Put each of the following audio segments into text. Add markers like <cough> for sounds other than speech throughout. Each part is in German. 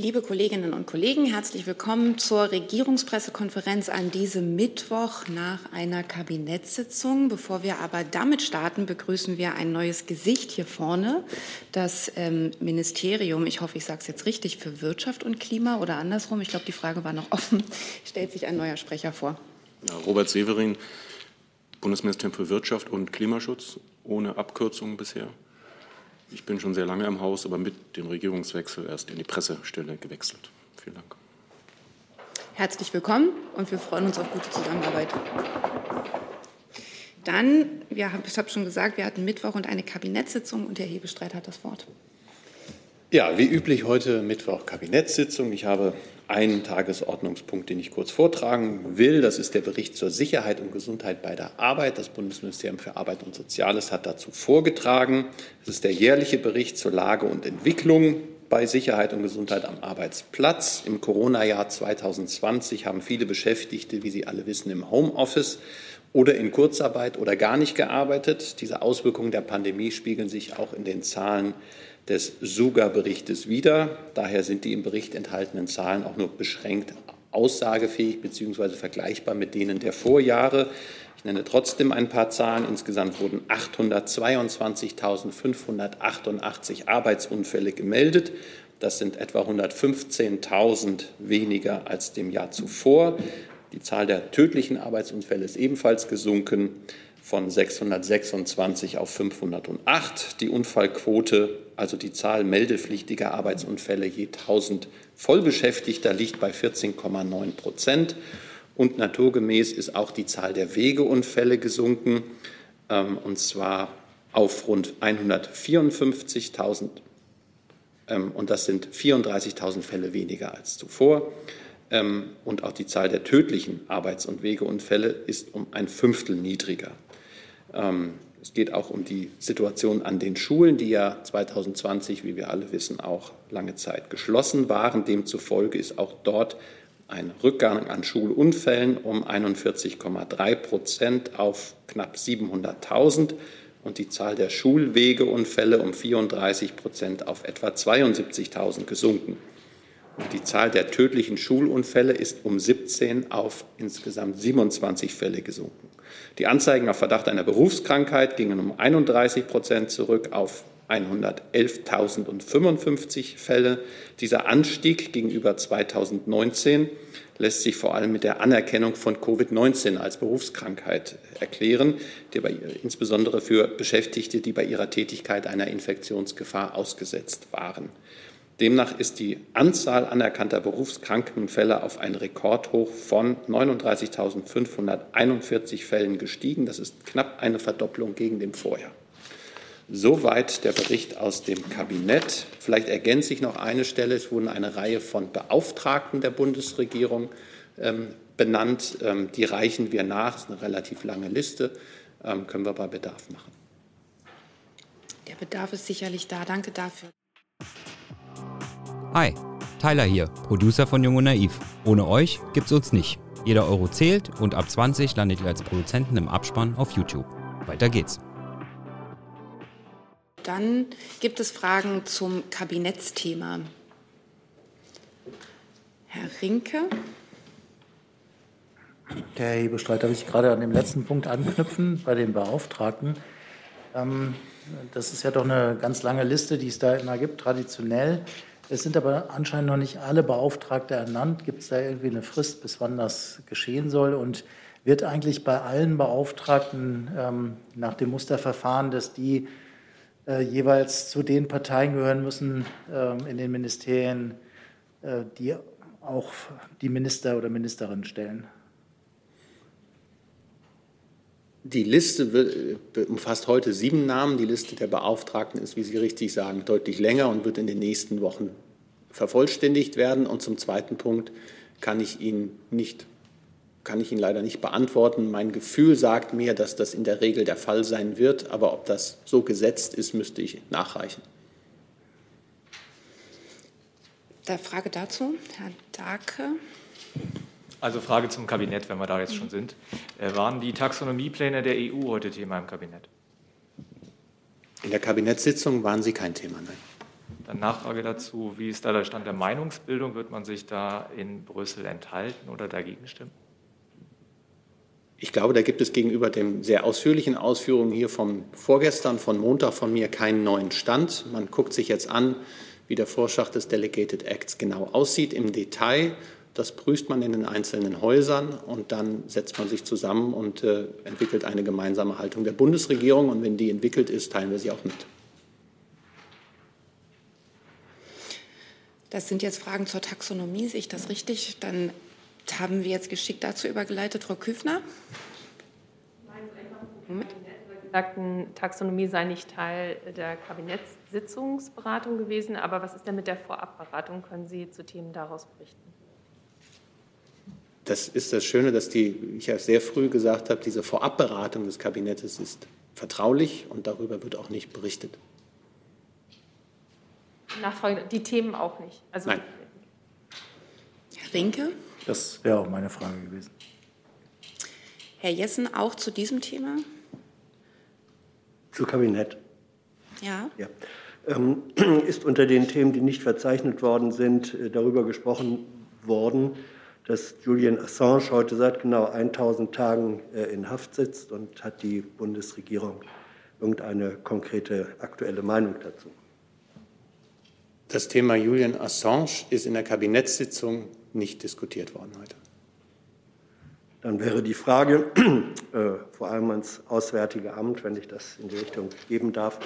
Liebe Kolleginnen und Kollegen, herzlich willkommen zur Regierungspressekonferenz an diesem Mittwoch nach einer Kabinettssitzung. Bevor wir aber damit starten, begrüßen wir ein neues Gesicht hier vorne. Das ähm, Ministerium, ich hoffe, ich sage es jetzt richtig, für Wirtschaft und Klima oder andersrum. Ich glaube, die Frage war noch offen. <laughs> Stellt sich ein neuer Sprecher vor. Ja, Robert Severin, Bundesministerium für Wirtschaft und Klimaschutz, ohne Abkürzung bisher. Ich bin schon sehr lange im Haus, aber mit dem Regierungswechsel erst in die Pressestelle gewechselt. Vielen Dank. Herzlich willkommen und wir freuen uns auf gute Zusammenarbeit. Dann, haben, ich habe schon gesagt, wir hatten Mittwoch und eine Kabinettssitzung und Herr Hebestreit hat das Wort. Ja, wie üblich heute Mittwoch Kabinettssitzung. Ich habe einen Tagesordnungspunkt, den ich kurz vortragen will. Das ist der Bericht zur Sicherheit und Gesundheit bei der Arbeit. Das Bundesministerium für Arbeit und Soziales hat dazu vorgetragen. Es ist der jährliche Bericht zur Lage und Entwicklung bei Sicherheit und Gesundheit am Arbeitsplatz. Im Corona-Jahr 2020 haben viele Beschäftigte, wie Sie alle wissen, im Homeoffice oder in Kurzarbeit oder gar nicht gearbeitet. Diese Auswirkungen der Pandemie spiegeln sich auch in den Zahlen des SUGA-Berichtes wider. Daher sind die im Bericht enthaltenen Zahlen auch nur beschränkt aussagefähig bzw. vergleichbar mit denen der Vorjahre. Ich nenne trotzdem ein paar Zahlen. Insgesamt wurden 822.588 Arbeitsunfälle gemeldet. Das sind etwa 115.000 weniger als dem Jahr zuvor. Die Zahl der tödlichen Arbeitsunfälle ist ebenfalls gesunken von 626 auf 508. Die Unfallquote, also die Zahl meldepflichtiger Arbeitsunfälle je 1000 Vollbeschäftigter, liegt bei 14,9 Prozent. Und naturgemäß ist auch die Zahl der Wegeunfälle gesunken, ähm, und zwar auf rund 154.000. Ähm, und das sind 34.000 Fälle weniger als zuvor. Ähm, und auch die Zahl der tödlichen Arbeits- und Wegeunfälle ist um ein Fünftel niedriger. Es geht auch um die Situation an den Schulen, die ja 2020, wie wir alle wissen, auch lange Zeit geschlossen waren. Demzufolge ist auch dort ein Rückgang an Schulunfällen um 41,3 Prozent auf knapp 700.000 und die Zahl der Schulwegeunfälle um 34 Prozent auf etwa 72.000 gesunken. Und die Zahl der tödlichen Schulunfälle ist um 17 auf insgesamt 27 Fälle gesunken. Die Anzeigen auf Verdacht einer Berufskrankheit gingen um 31 Prozent zurück auf 111.055 Fälle. Dieser Anstieg gegenüber 2019 lässt sich vor allem mit der Anerkennung von Covid-19 als Berufskrankheit erklären, die bei, insbesondere für Beschäftigte, die bei ihrer Tätigkeit einer Infektionsgefahr ausgesetzt waren. Demnach ist die Anzahl anerkannter Berufskrankenfälle auf ein Rekordhoch von 39.541 Fällen gestiegen. Das ist knapp eine Verdopplung gegen dem Vorjahr. Soweit der Bericht aus dem Kabinett. Vielleicht ergänze ich noch eine Stelle. Es wurden eine Reihe von Beauftragten der Bundesregierung ähm, benannt. Ähm, die reichen wir nach. Das ist eine relativ lange Liste. Ähm, können wir bei Bedarf machen. Der Bedarf ist sicherlich da. Danke dafür. Hi, Tyler hier, Producer von Jung und Naiv. Ohne euch gibt's uns nicht. Jeder Euro zählt und ab 20 landet ihr als Produzenten im Abspann auf YouTube. Weiter geht's. Dann gibt es Fragen zum Kabinettsthema. Herr Rinke. Herr Hebestreit, darf ich gerade an dem letzten Punkt anknüpfen bei den Beauftragten? Ähm, das ist ja doch eine ganz lange Liste, die es da immer gibt, traditionell. Es sind aber anscheinend noch nicht alle Beauftragte ernannt. Gibt es da irgendwie eine Frist, bis wann das geschehen soll? Und wird eigentlich bei allen Beauftragten ähm, nach dem Musterverfahren, dass die äh, jeweils zu den Parteien gehören müssen äh, in den Ministerien, äh, die auch die Minister oder Ministerinnen stellen? Die Liste umfasst heute sieben Namen. Die Liste der Beauftragten ist, wie Sie richtig sagen, deutlich länger und wird in den nächsten Wochen vervollständigt werden. Und zum zweiten Punkt kann ich Ihnen nicht kann ich Ihnen leider nicht beantworten. Mein Gefühl sagt mir, dass das in der Regel der Fall sein wird, aber ob das so gesetzt ist, müsste ich nachreichen. Der Frage dazu, Herr Darke. Also Frage zum Kabinett, wenn wir da jetzt schon sind. Äh, waren die Taxonomiepläne der EU heute Thema im Kabinett? In der Kabinettssitzung waren sie kein Thema, nein. Dann Nachfrage dazu, wie ist da der Stand der Meinungsbildung? Wird man sich da in Brüssel enthalten oder dagegen stimmen? Ich glaube, da gibt es gegenüber den sehr ausführlichen Ausführungen hier vom vorgestern, von Montag von mir keinen neuen Stand. Man guckt sich jetzt an, wie der Vorschlag des Delegated Acts genau aussieht im Detail. Das prüft man in den einzelnen Häusern und dann setzt man sich zusammen und äh, entwickelt eine gemeinsame Haltung der Bundesregierung. Und wenn die entwickelt ist, teilen wir sie auch mit. Das sind jetzt Fragen zur Taxonomie, sehe ich das richtig? Dann haben wir jetzt geschickt dazu übergeleitet. Frau Küfner? Moment. sagten, Taxonomie sei nicht Teil der Kabinettssitzungsberatung gewesen. Aber was ist denn mit der Vorabberatung? Können Sie zu Themen daraus berichten? Das ist das Schöne, dass die, ich ja sehr früh gesagt habe, diese Vorabberatung des Kabinettes ist vertraulich und darüber wird auch nicht berichtet. Nachfrage, die Themen auch nicht. Also Nein. Herr Rinke? Das wäre auch meine Frage gewesen. Herr Jessen, auch zu diesem Thema? Zu Kabinett. Ja. ja. Ähm, <clears throat> ist unter den Themen, die nicht verzeichnet worden sind, äh, darüber gesprochen worden, dass Julian Assange heute seit genau 1000 Tagen äh, in Haft sitzt und hat die Bundesregierung irgendeine konkrete aktuelle Meinung dazu? Das Thema Julian Assange ist in der Kabinettssitzung nicht diskutiert worden heute. Dann wäre die Frage, <clears throat> äh, vor allem ans Auswärtige Amt, wenn ich das in die Richtung geben darf,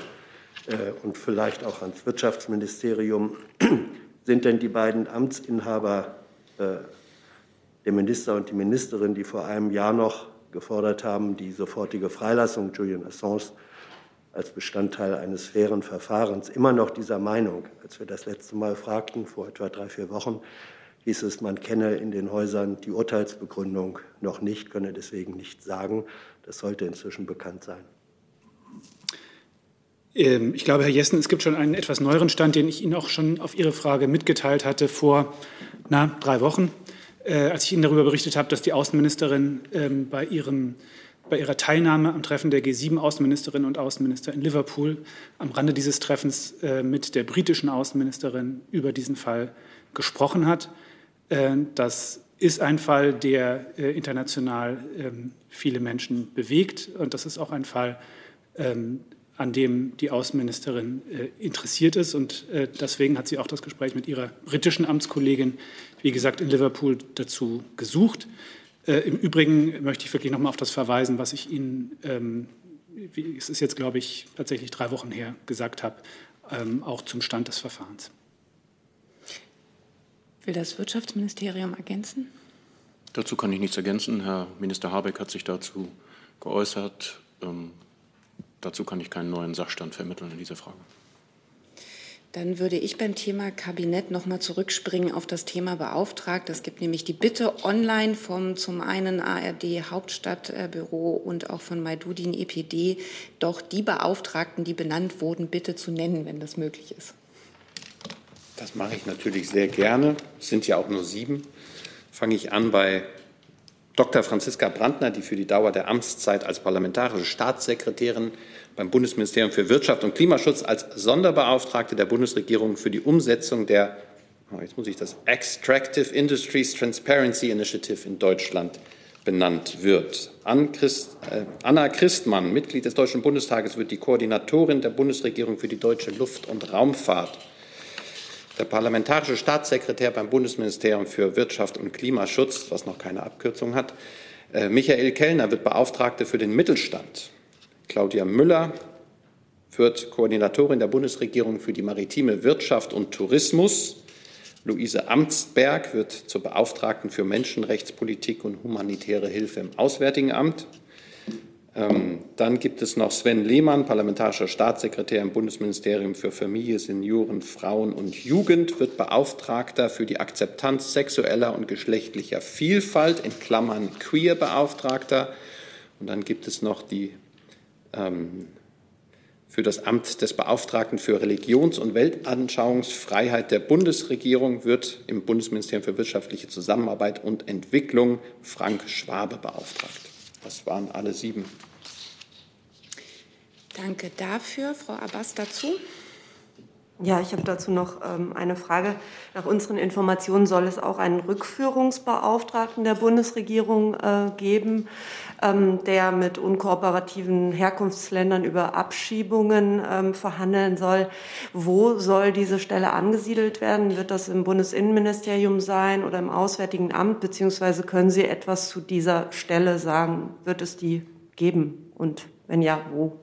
äh, und vielleicht auch ans Wirtschaftsministerium, <clears throat> sind denn die beiden Amtsinhaber, äh, der Minister und die Ministerin, die vor einem Jahr noch gefordert haben, die sofortige Freilassung Julian Assange als Bestandteil eines fairen Verfahrens immer noch dieser Meinung. Als wir das letzte Mal fragten, vor etwa drei, vier Wochen, hieß es, man kenne in den Häusern die Urteilsbegründung noch nicht, könne deswegen nicht sagen. Das sollte inzwischen bekannt sein. Ähm, ich glaube, Herr Jessen, es gibt schon einen etwas neueren Stand, den ich Ihnen auch schon auf Ihre Frage mitgeteilt hatte vor na, drei Wochen, äh, als ich Ihnen darüber berichtet habe, dass die Außenministerin ähm, bei ihrem bei ihrer Teilnahme am Treffen der G7-Außenministerinnen und Außenminister in Liverpool am Rande dieses Treffens äh, mit der britischen Außenministerin über diesen Fall gesprochen hat. Äh, das ist ein Fall, der äh, international ähm, viele Menschen bewegt. Und das ist auch ein Fall, ähm, an dem die Außenministerin äh, interessiert ist. Und deswegen hat sie auch das Gespräch mit ihrer britischen Amtskollegin, wie gesagt, in Liverpool dazu gesucht. Im Übrigen möchte ich wirklich noch mal auf das verweisen, was ich Ihnen, ähm, es ist jetzt, glaube ich, tatsächlich drei Wochen her, gesagt habe, auch zum Stand des Verfahrens. Will das Wirtschaftsministerium ergänzen? Dazu kann ich nichts ergänzen. Herr Minister Habeck hat sich dazu geäußert. Ähm, dazu kann ich keinen neuen Sachstand vermitteln in dieser Frage. Dann würde ich beim Thema Kabinett noch mal zurückspringen auf das Thema Beauftragt. Es gibt nämlich die Bitte online vom zum einen ARD Hauptstadtbüro und auch von Maidudin EPD, doch die Beauftragten, die benannt wurden, bitte zu nennen, wenn das möglich ist. Das mache ich natürlich sehr gerne. Es sind ja auch nur sieben. Fange ich an bei Dr. Franziska Brandner, die für die Dauer der Amtszeit als parlamentarische Staatssekretärin beim Bundesministerium für Wirtschaft und Klimaschutz als Sonderbeauftragte der Bundesregierung für die Umsetzung der, oh, jetzt muss ich das, Extractive Industries Transparency Initiative in Deutschland benannt wird. Äh, Anna Christmann, Mitglied des Deutschen Bundestages, wird die Koordinatorin der Bundesregierung für die deutsche Luft- und Raumfahrt der parlamentarische Staatssekretär beim Bundesministerium für Wirtschaft und Klimaschutz, was noch keine Abkürzung hat, äh, Michael Kellner wird Beauftragte für den Mittelstand. Claudia Müller wird Koordinatorin der Bundesregierung für die maritime Wirtschaft und Tourismus. Luise Amtsberg wird zur Beauftragten für Menschenrechtspolitik und humanitäre Hilfe im Auswärtigen Amt. Ähm, dann gibt es noch Sven Lehmann, parlamentarischer Staatssekretär im Bundesministerium für Familie, Senioren, Frauen und Jugend, wird Beauftragter für die Akzeptanz sexueller und geschlechtlicher Vielfalt, in Klammern Queer-Beauftragter. Und dann gibt es noch die ähm, für das Amt des Beauftragten für Religions- und Weltanschauungsfreiheit der Bundesregierung wird im Bundesministerium für wirtschaftliche Zusammenarbeit und Entwicklung Frank Schwabe beauftragt. Das waren alle sieben. Danke dafür. Frau Abbas dazu. Ja, ich habe dazu noch ähm, eine Frage. Nach unseren Informationen soll es auch einen Rückführungsbeauftragten der Bundesregierung äh, geben, ähm, der mit unkooperativen Herkunftsländern über Abschiebungen ähm, verhandeln soll. Wo soll diese Stelle angesiedelt werden? Wird das im Bundesinnenministerium sein oder im Auswärtigen Amt? Beziehungsweise können Sie etwas zu dieser Stelle sagen? Wird es die geben? Und wenn ja, wo?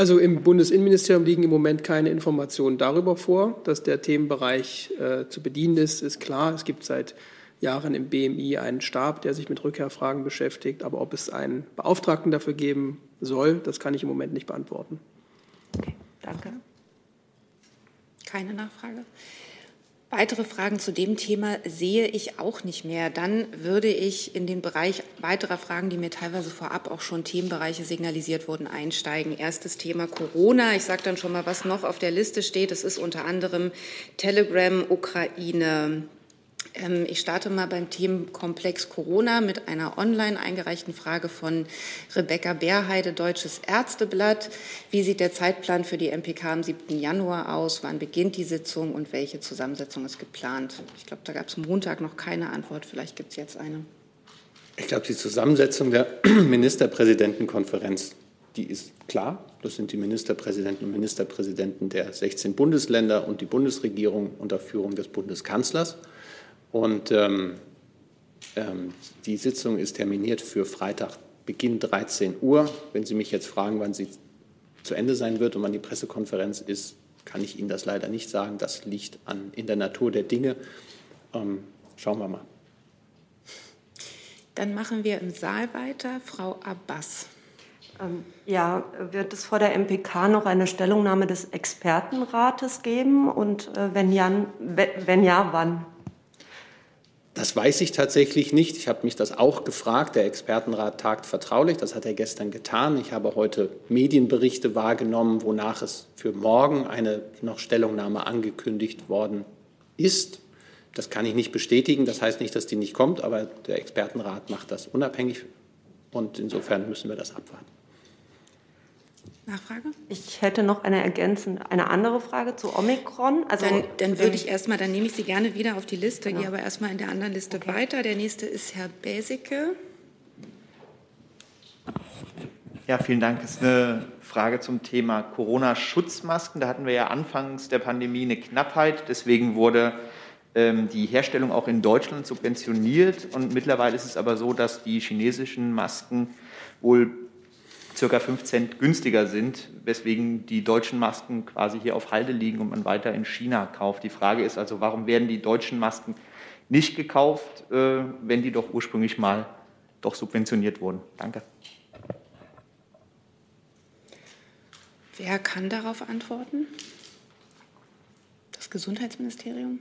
Also im Bundesinnenministerium liegen im Moment keine Informationen darüber vor, dass der Themenbereich äh, zu bedienen ist, ist klar. Es gibt seit Jahren im BMI einen Stab, der sich mit Rückkehrfragen beschäftigt. Aber ob es einen Beauftragten dafür geben soll, das kann ich im Moment nicht beantworten. Okay, danke. Keine Nachfrage. Weitere Fragen zu dem Thema sehe ich auch nicht mehr. Dann würde ich in den Bereich weiterer Fragen, die mir teilweise vorab auch schon Themenbereiche signalisiert wurden, einsteigen. Erstes Thema Corona. Ich sage dann schon mal, was noch auf der Liste steht. Es ist unter anderem Telegram, Ukraine, ich starte mal beim Themenkomplex Corona mit einer online eingereichten Frage von Rebecca Bärheide, Deutsches Ärzteblatt. Wie sieht der Zeitplan für die MPK am 7. Januar aus? Wann beginnt die Sitzung und welche Zusammensetzung ist geplant? Ich glaube, da gab es Montag noch keine Antwort. Vielleicht gibt es jetzt eine. Ich glaube, die Zusammensetzung der <clears throat> Ministerpräsidentenkonferenz, die ist klar. Das sind die Ministerpräsidenten und Ministerpräsidenten der 16 Bundesländer und die Bundesregierung unter Führung des Bundeskanzlers. Und ähm, ähm, die Sitzung ist terminiert für Freitag, Beginn 13 Uhr. Wenn Sie mich jetzt fragen, wann sie zu Ende sein wird und wann die Pressekonferenz ist, kann ich Ihnen das leider nicht sagen. Das liegt an, in der Natur der Dinge. Ähm, schauen wir mal. Dann machen wir im Saal weiter. Frau Abbas. Ähm, ja, wird es vor der MPK noch eine Stellungnahme des Expertenrates geben? Und äh, wenn, ja, wenn ja, wann? Das weiß ich tatsächlich nicht. Ich habe mich das auch gefragt. Der Expertenrat tagt vertraulich. Das hat er gestern getan. Ich habe heute Medienberichte wahrgenommen, wonach es für morgen eine noch Stellungnahme angekündigt worden ist. Das kann ich nicht bestätigen. Das heißt nicht, dass die nicht kommt, aber der Expertenrat macht das unabhängig. Und insofern müssen wir das abwarten. Nachfrage? Ich hätte noch eine ergänzende, eine andere Frage zu Omikron. Also, dann, dann würde ich erstmal, dann nehme ich Sie gerne wieder auf die Liste, genau. gehe aber erstmal in der anderen Liste okay. weiter. Der nächste ist Herr Besicke. Ja, vielen Dank. Das ist eine Frage zum Thema Corona-Schutzmasken. Da hatten wir ja anfangs der Pandemie eine Knappheit. Deswegen wurde ähm, die Herstellung auch in Deutschland subventioniert. Und mittlerweile ist es aber so, dass die chinesischen Masken wohl circa 5 Cent günstiger sind, weswegen die deutschen Masken quasi hier auf Halde liegen und man weiter in China kauft. Die Frage ist also, warum werden die deutschen Masken nicht gekauft, äh, wenn die doch ursprünglich mal doch subventioniert wurden? Danke. Wer kann darauf antworten? Das Gesundheitsministerium?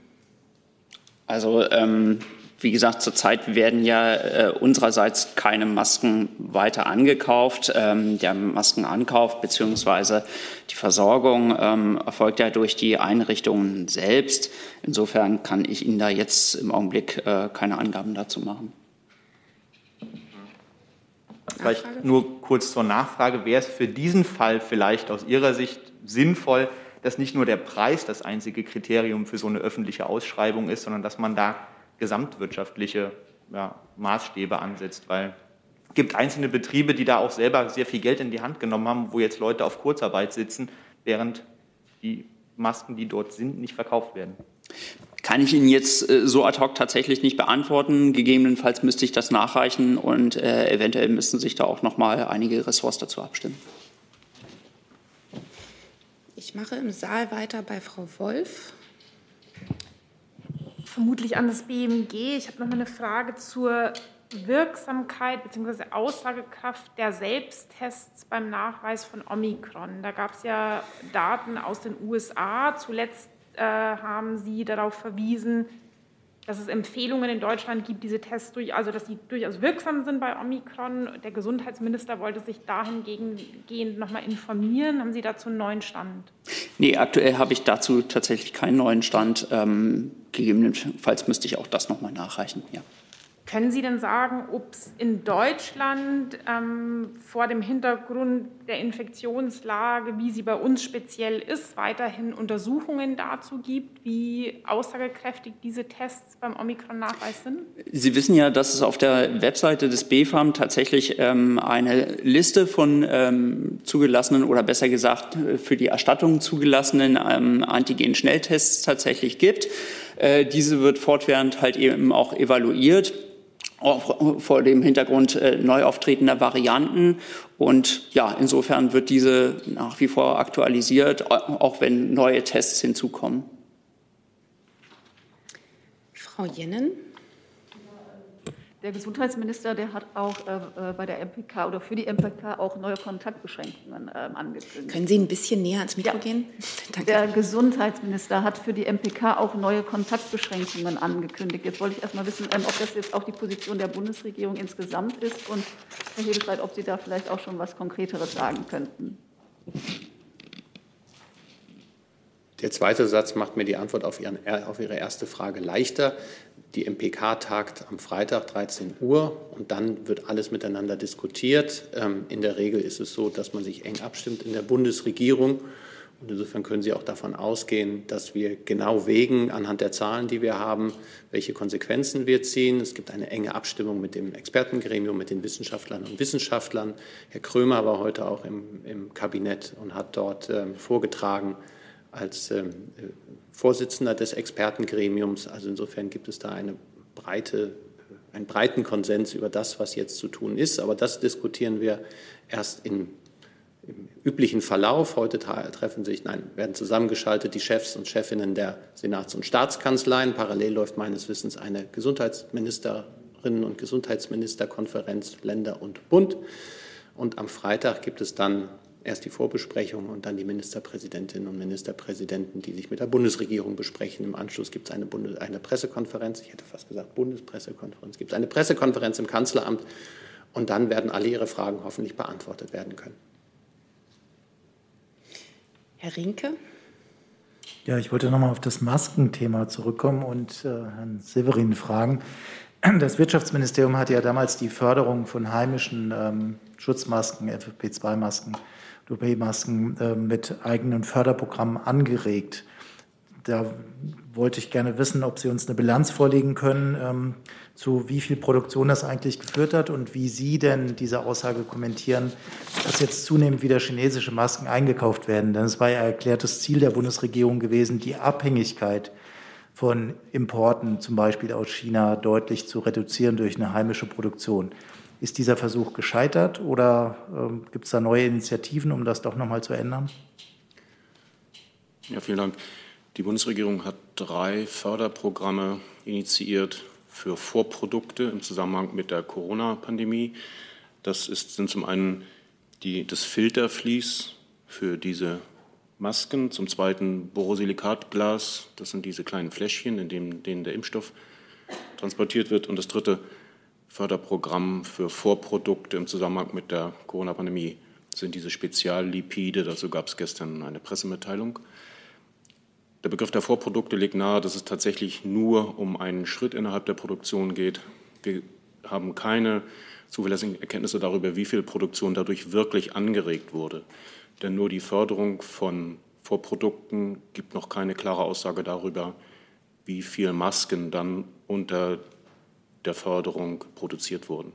Also ähm, wie gesagt, zurzeit werden ja äh, unsererseits keine Masken weiter angekauft. Ähm, der Maskenankauf bzw. die Versorgung ähm, erfolgt ja durch die Einrichtungen selbst. Insofern kann ich Ihnen da jetzt im Augenblick äh, keine Angaben dazu machen. Vielleicht nur kurz zur Nachfrage. Wäre es für diesen Fall vielleicht aus Ihrer Sicht sinnvoll, dass nicht nur der Preis das einzige Kriterium für so eine öffentliche Ausschreibung ist, sondern dass man da gesamtwirtschaftliche ja, Maßstäbe ansetzt, weil es gibt einzelne Betriebe, die da auch selber sehr viel Geld in die Hand genommen haben, wo jetzt Leute auf Kurzarbeit sitzen, während die Masken, die dort sind, nicht verkauft werden. Kann ich Ihnen jetzt äh, so ad hoc tatsächlich nicht beantworten. Gegebenenfalls müsste ich das nachreichen und äh, eventuell müssten sich da auch noch mal einige Ressorts dazu abstimmen. Ich mache im Saal weiter bei Frau Wolf vermutlich an das BMG. Ich habe noch mal eine Frage zur Wirksamkeit bzw. Aussagekraft der Selbsttests beim Nachweis von Omikron. Da gab es ja Daten aus den USA. Zuletzt äh, haben Sie darauf verwiesen, dass es Empfehlungen in Deutschland gibt, diese Tests durch, also dass sie durchaus wirksam sind bei Omikron. Der Gesundheitsminister wollte sich dahingehend noch mal informieren. Haben Sie dazu einen neuen Stand? Nee, aktuell habe ich dazu tatsächlich keinen neuen Stand. Ähm, gegebenenfalls müsste ich auch das noch mal nachreichen. Ja. Können Sie denn sagen, ob es in Deutschland ähm, vor dem Hintergrund der Infektionslage, wie sie bei uns speziell ist, weiterhin Untersuchungen dazu gibt, wie aussagekräftig diese Tests beim Omikron-Nachweis sind? Sie wissen ja, dass es auf der Webseite des BfArM tatsächlich ähm, eine Liste von ähm, zugelassenen oder besser gesagt für die Erstattung zugelassenen ähm, Antigen-Schnelltests tatsächlich gibt. Äh, diese wird fortwährend halt eben auch evaluiert auch vor dem Hintergrund äh, neu auftretender Varianten. Und ja, insofern wird diese nach wie vor aktualisiert, auch wenn neue Tests hinzukommen. Frau Jennen. Der Gesundheitsminister, der hat auch äh, bei der MPK oder für die MPK auch neue Kontaktbeschränkungen äh, angekündigt. Können Sie ein bisschen näher ans Mikro ja. gehen? <laughs> Danke. Der Gesundheitsminister hat für die MPK auch neue Kontaktbeschränkungen angekündigt. Jetzt wollte ich erst mal wissen, ähm, ob das jetzt auch die Position der Bundesregierung insgesamt ist und Herr Hebestreit, ob Sie da vielleicht auch schon was Konkreteres sagen könnten. Der zweite Satz macht mir die Antwort auf, Ihren, auf Ihre erste Frage leichter. Die MPK tagt am Freitag 13 Uhr und dann wird alles miteinander diskutiert. Ähm, in der Regel ist es so, dass man sich eng abstimmt in der Bundesregierung. Und insofern können Sie auch davon ausgehen, dass wir genau wägen anhand der Zahlen, die wir haben, welche Konsequenzen wir ziehen. Es gibt eine enge Abstimmung mit dem Expertengremium, mit den Wissenschaftlern und Wissenschaftlern. Herr Krömer war heute auch im, im Kabinett und hat dort ähm, vorgetragen, als ähm, Vorsitzender des Expertengremiums. Also insofern gibt es da eine breite, einen breiten Konsens über das, was jetzt zu tun ist. Aber das diskutieren wir erst in, im üblichen Verlauf. Heute treffen sich, nein, werden zusammengeschaltet die Chefs und Chefinnen der Senats- und Staatskanzleien. Parallel läuft meines Wissens eine Gesundheitsministerinnen und Gesundheitsministerkonferenz Länder und Bund. Und am Freitag gibt es dann erst die Vorbesprechung und dann die Ministerpräsidentinnen und Ministerpräsidenten, die sich mit der Bundesregierung besprechen. Im Anschluss gibt es eine, eine Pressekonferenz, ich hätte fast gesagt Bundespressekonferenz, gibt es eine Pressekonferenz im Kanzleramt und dann werden alle Ihre Fragen hoffentlich beantwortet werden können. Herr Rinke. Ja, ich wollte nochmal auf das Maskenthema zurückkommen und äh, Herrn Severin fragen. Das Wirtschaftsministerium hat ja damals die Förderung von heimischen ähm, Schutzmasken, FFP2-Masken OP-Masken äh, mit eigenen Förderprogrammen angeregt. Da wollte ich gerne wissen, ob Sie uns eine Bilanz vorlegen können, ähm, zu wie viel Produktion das eigentlich geführt hat und wie Sie denn diese Aussage kommentieren, dass jetzt zunehmend wieder chinesische Masken eingekauft werden. Denn es war ja erklärtes Ziel der Bundesregierung gewesen, die Abhängigkeit von Importen, zum Beispiel aus China, deutlich zu reduzieren durch eine heimische Produktion. Ist dieser Versuch gescheitert oder ähm, gibt es da neue Initiativen, um das doch noch mal zu ändern? Ja, vielen Dank. Die Bundesregierung hat drei Förderprogramme initiiert für Vorprodukte im Zusammenhang mit der Corona-Pandemie. Das ist, sind zum einen die, das Filtervlies für diese Masken, zum zweiten Borosilikatglas, das sind diese kleinen Fläschchen, in denen der Impfstoff transportiert wird, und das dritte Förderprogramm für Vorprodukte im Zusammenhang mit der Corona-Pandemie sind diese Speziallipide. Dazu gab es gestern eine Pressemitteilung. Der Begriff der Vorprodukte legt nahe, dass es tatsächlich nur um einen Schritt innerhalb der Produktion geht. Wir haben keine zuverlässigen Erkenntnisse darüber, wie viel Produktion dadurch wirklich angeregt wurde. Denn nur die Förderung von Vorprodukten gibt noch keine klare Aussage darüber, wie viel Masken dann unter der Förderung produziert wurden.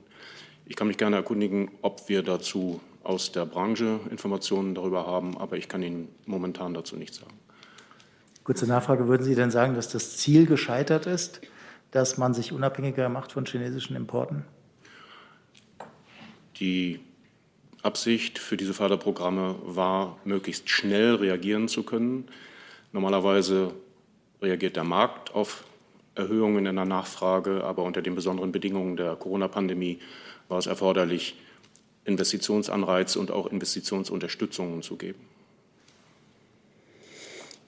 Ich kann mich gerne erkundigen, ob wir dazu aus der Branche Informationen darüber haben, aber ich kann Ihnen momentan dazu nichts sagen. Kurze Nachfrage, würden Sie denn sagen, dass das Ziel gescheitert ist, dass man sich unabhängiger macht von chinesischen Importen? Die Absicht für diese Förderprogramme war, möglichst schnell reagieren zu können. Normalerweise reagiert der Markt auf Erhöhungen in der Nachfrage, aber unter den besonderen Bedingungen der Corona-Pandemie war es erforderlich, Investitionsanreize und auch Investitionsunterstützungen zu geben.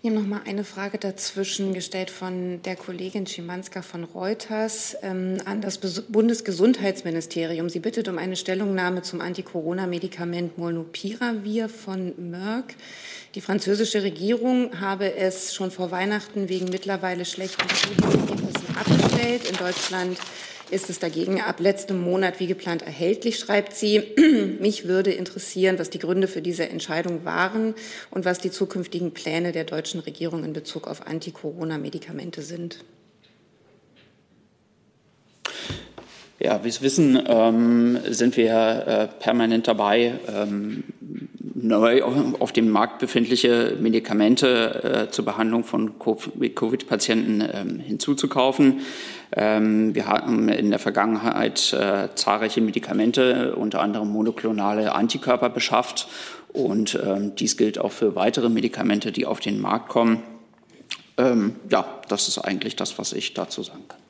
Wir haben noch mal eine Frage dazwischen gestellt von der Kollegin Schimanska von Reuters ähm, an das Bundesgesundheitsministerium. Sie bittet um eine Stellungnahme zum Anti-Corona-Medikament Molnupiravir von Merck. Die französische Regierung habe es schon vor Weihnachten wegen mittlerweile schlechten Studienergebnissen abgestellt. In Deutschland ist es dagegen ab letztem Monat wie geplant erhältlich, schreibt sie. <clears throat> Mich würde interessieren, was die Gründe für diese Entscheidung waren und was die zukünftigen Pläne der deutschen Regierung in Bezug auf Anti-Corona-Medikamente sind. Ja, wie Sie wissen, ähm, sind wir äh, permanent dabei, ähm, neu auf dem Markt befindliche Medikamente äh, zur Behandlung von Covid-Patienten ähm, hinzuzukaufen. Ähm, wir haben in der Vergangenheit äh, zahlreiche Medikamente, unter anderem monoklonale Antikörper beschafft. Und ähm, dies gilt auch für weitere Medikamente, die auf den Markt kommen. Ähm, ja, das ist eigentlich das, was ich dazu sagen kann.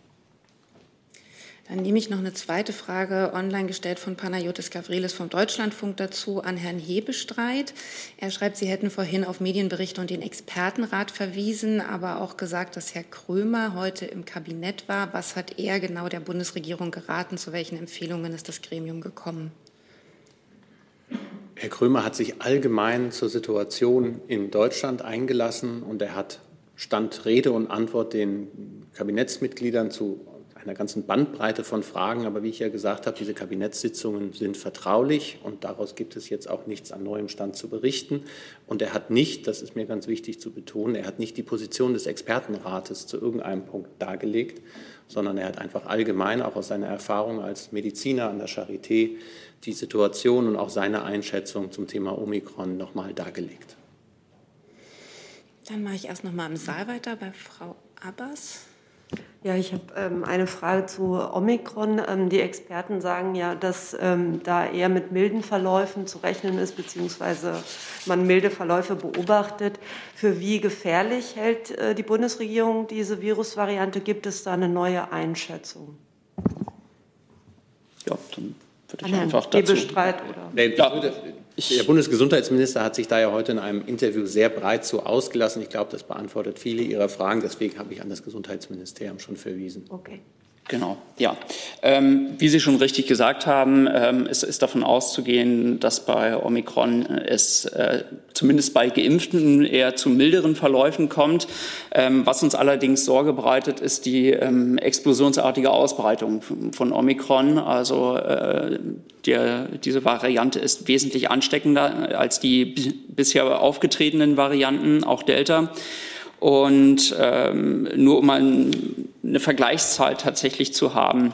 Dann nehme ich noch eine zweite Frage online gestellt von Panayotis Gavrilis vom Deutschlandfunk dazu an Herrn Hebestreit. Er schreibt, Sie hätten vorhin auf Medienberichte und den Expertenrat verwiesen, aber auch gesagt, dass Herr Krömer heute im Kabinett war. Was hat er genau der Bundesregierung geraten? Zu welchen Empfehlungen ist das Gremium gekommen? Herr Krömer hat sich allgemein zur Situation in Deutschland eingelassen und er hat Stand Rede und Antwort den Kabinettsmitgliedern zu einer ganzen Bandbreite von Fragen. Aber wie ich ja gesagt habe, diese Kabinettssitzungen sind vertraulich und daraus gibt es jetzt auch nichts an neuem Stand zu berichten. Und er hat nicht, das ist mir ganz wichtig zu betonen, er hat nicht die Position des Expertenrates zu irgendeinem Punkt dargelegt, sondern er hat einfach allgemein, auch aus seiner Erfahrung als Mediziner an der Charité, die Situation und auch seine Einschätzung zum Thema Omikron nochmal dargelegt. Dann mache ich erst noch mal im Saal weiter bei Frau Abbas. Ja, ich habe ähm, eine Frage zu Omikron. Ähm, die Experten sagen ja, dass ähm, da eher mit milden Verläufen zu rechnen ist, beziehungsweise man milde Verläufe beobachtet. Für wie gefährlich hält äh, die Bundesregierung diese Virusvariante? Gibt es da eine neue Einschätzung? Ja, dann würde ich einfach dazu... Bestreit, oder? Nee, ja. Der Bundesgesundheitsminister hat sich da ja heute in einem Interview sehr breit so ausgelassen. Ich glaube, das beantwortet viele Ihrer Fragen. Deswegen habe ich an das Gesundheitsministerium schon verwiesen. Okay. Genau, ja. Ähm, wie Sie schon richtig gesagt haben, ähm, es ist davon auszugehen, dass bei Omikron es äh, zumindest bei Geimpften eher zu milderen Verläufen kommt. Ähm, was uns allerdings Sorge bereitet, ist die ähm, explosionsartige Ausbreitung von Omikron. Also äh, der, diese Variante ist wesentlich ansteckender als die bisher aufgetretenen Varianten, auch Delta. Und ähm, nur um ein, eine Vergleichszahl tatsächlich zu haben,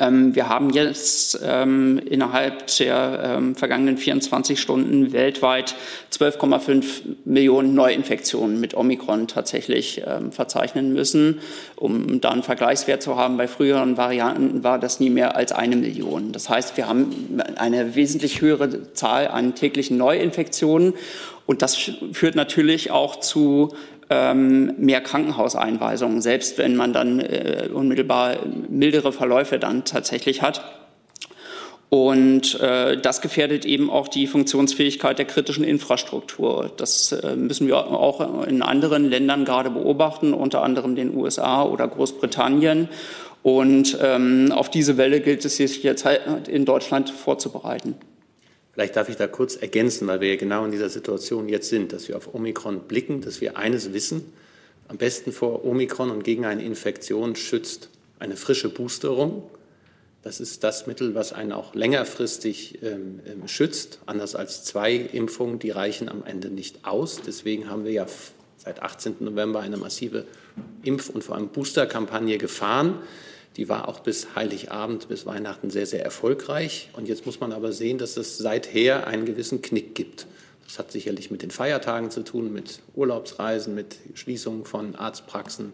ähm, wir haben jetzt ähm, innerhalb der ähm, vergangenen 24 Stunden weltweit 12,5 Millionen Neuinfektionen mit Omikron tatsächlich ähm, verzeichnen müssen. Um da einen Vergleichswert zu haben, bei früheren Varianten war das nie mehr als eine Million. Das heißt, wir haben eine wesentlich höhere Zahl an täglichen Neuinfektionen. Und das führt natürlich auch zu mehr Krankenhauseinweisungen, selbst wenn man dann äh, unmittelbar mildere Verläufe dann tatsächlich hat. Und äh, das gefährdet eben auch die Funktionsfähigkeit der kritischen Infrastruktur. Das äh, müssen wir auch in anderen Ländern gerade beobachten, unter anderem den USA oder Großbritannien. Und ähm, auf diese Welle gilt es sich jetzt halt in Deutschland vorzubereiten. Vielleicht darf ich da kurz ergänzen, weil wir ja genau in dieser Situation jetzt sind, dass wir auf Omikron blicken, dass wir eines wissen, am besten vor Omikron und gegen eine Infektion schützt eine frische Boosterung. Das ist das Mittel, was einen auch längerfristig ähm, ähm schützt. Anders als zwei Impfungen, die reichen am Ende nicht aus. Deswegen haben wir ja seit 18. November eine massive Impf- und vor allem Boosterkampagne gefahren. Die war auch bis Heiligabend, bis Weihnachten sehr, sehr erfolgreich. Und jetzt muss man aber sehen, dass es seither einen gewissen Knick gibt. Das hat sicherlich mit den Feiertagen zu tun, mit Urlaubsreisen, mit Schließungen von Arztpraxen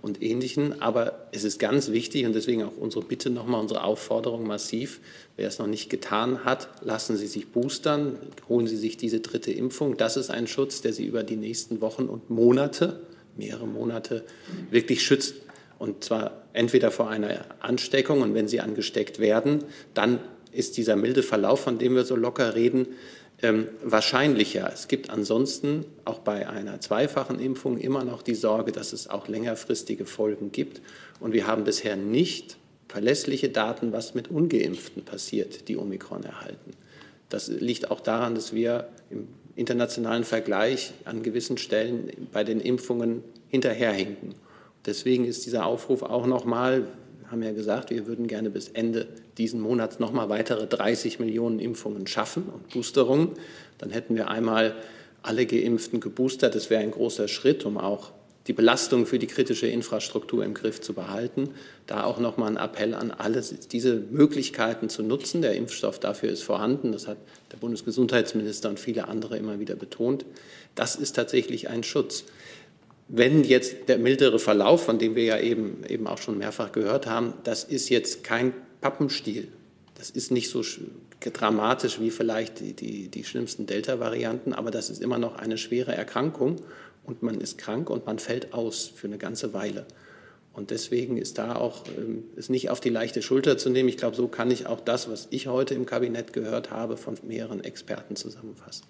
und Ähnlichem. Aber es ist ganz wichtig und deswegen auch unsere Bitte nochmal, unsere Aufforderung massiv. Wer es noch nicht getan hat, lassen Sie sich boostern, holen Sie sich diese dritte Impfung. Das ist ein Schutz, der Sie über die nächsten Wochen und Monate, mehrere Monate, wirklich schützt. Und zwar entweder vor einer Ansteckung und wenn sie angesteckt werden, dann ist dieser milde Verlauf, von dem wir so locker reden, ähm, wahrscheinlicher. Es gibt ansonsten auch bei einer zweifachen Impfung immer noch die Sorge, dass es auch längerfristige Folgen gibt. Und wir haben bisher nicht verlässliche Daten, was mit ungeimpften passiert, die Omikron erhalten. Das liegt auch daran, dass wir im internationalen Vergleich an gewissen Stellen bei den Impfungen hinterherhinken. Deswegen ist dieser Aufruf auch nochmal, haben ja gesagt, wir würden gerne bis Ende diesen Monats noch mal weitere 30 Millionen Impfungen schaffen und Boosterungen. Dann hätten wir einmal alle Geimpften geboostert. Das wäre ein großer Schritt, um auch die Belastung für die kritische Infrastruktur im Griff zu behalten. Da auch noch mal ein Appell an alle, diese Möglichkeiten zu nutzen. Der Impfstoff dafür ist vorhanden. Das hat der Bundesgesundheitsminister und viele andere immer wieder betont. Das ist tatsächlich ein Schutz. Wenn jetzt der mildere Verlauf, von dem wir ja eben, eben auch schon mehrfach gehört haben, das ist jetzt kein Pappenstiel. Das ist nicht so dramatisch wie vielleicht die, die, die schlimmsten Delta-Varianten, aber das ist immer noch eine schwere Erkrankung und man ist krank und man fällt aus für eine ganze Weile. Und deswegen ist da auch ähm, es nicht auf die leichte Schulter zu nehmen. Ich glaube, so kann ich auch das, was ich heute im Kabinett gehört habe, von mehreren Experten zusammenfassen.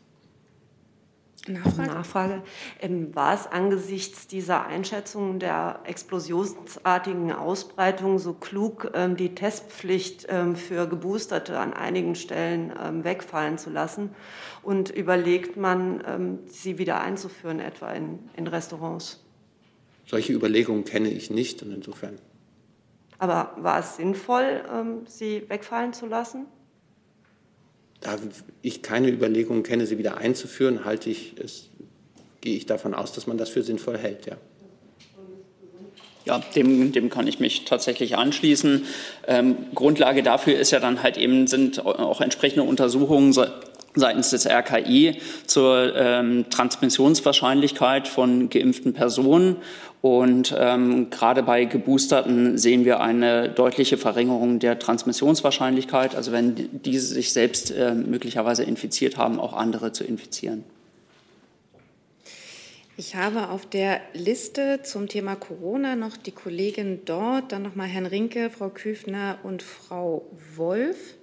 Nachfrage. Nachfrage. Ähm, war es angesichts dieser Einschätzung der explosionsartigen Ausbreitung so klug, ähm, die Testpflicht ähm, für Geboosterte an einigen Stellen ähm, wegfallen zu lassen? Und überlegt man, ähm, sie wieder einzuführen, etwa in, in Restaurants? Solche Überlegungen kenne ich nicht und insofern. Aber war es sinnvoll, ähm, sie wegfallen zu lassen? Da ich keine Überlegungen kenne, sie wieder einzuführen, halte ich es, gehe ich davon aus, dass man das für sinnvoll hält, ja. Ja, dem, dem kann ich mich tatsächlich anschließen. Ähm, Grundlage dafür ist ja dann halt eben, sind auch entsprechende Untersuchungen seitens des RKI zur ähm, Transmissionswahrscheinlichkeit von geimpften Personen. Und ähm, gerade bei Geboosterten sehen wir eine deutliche Verringerung der Transmissionswahrscheinlichkeit, also wenn diese sich selbst äh, möglicherweise infiziert haben, auch andere zu infizieren. Ich habe auf der Liste zum Thema Corona noch die Kollegin dort, dann noch mal Herrn Rinke, Frau Küfner und Frau Wolf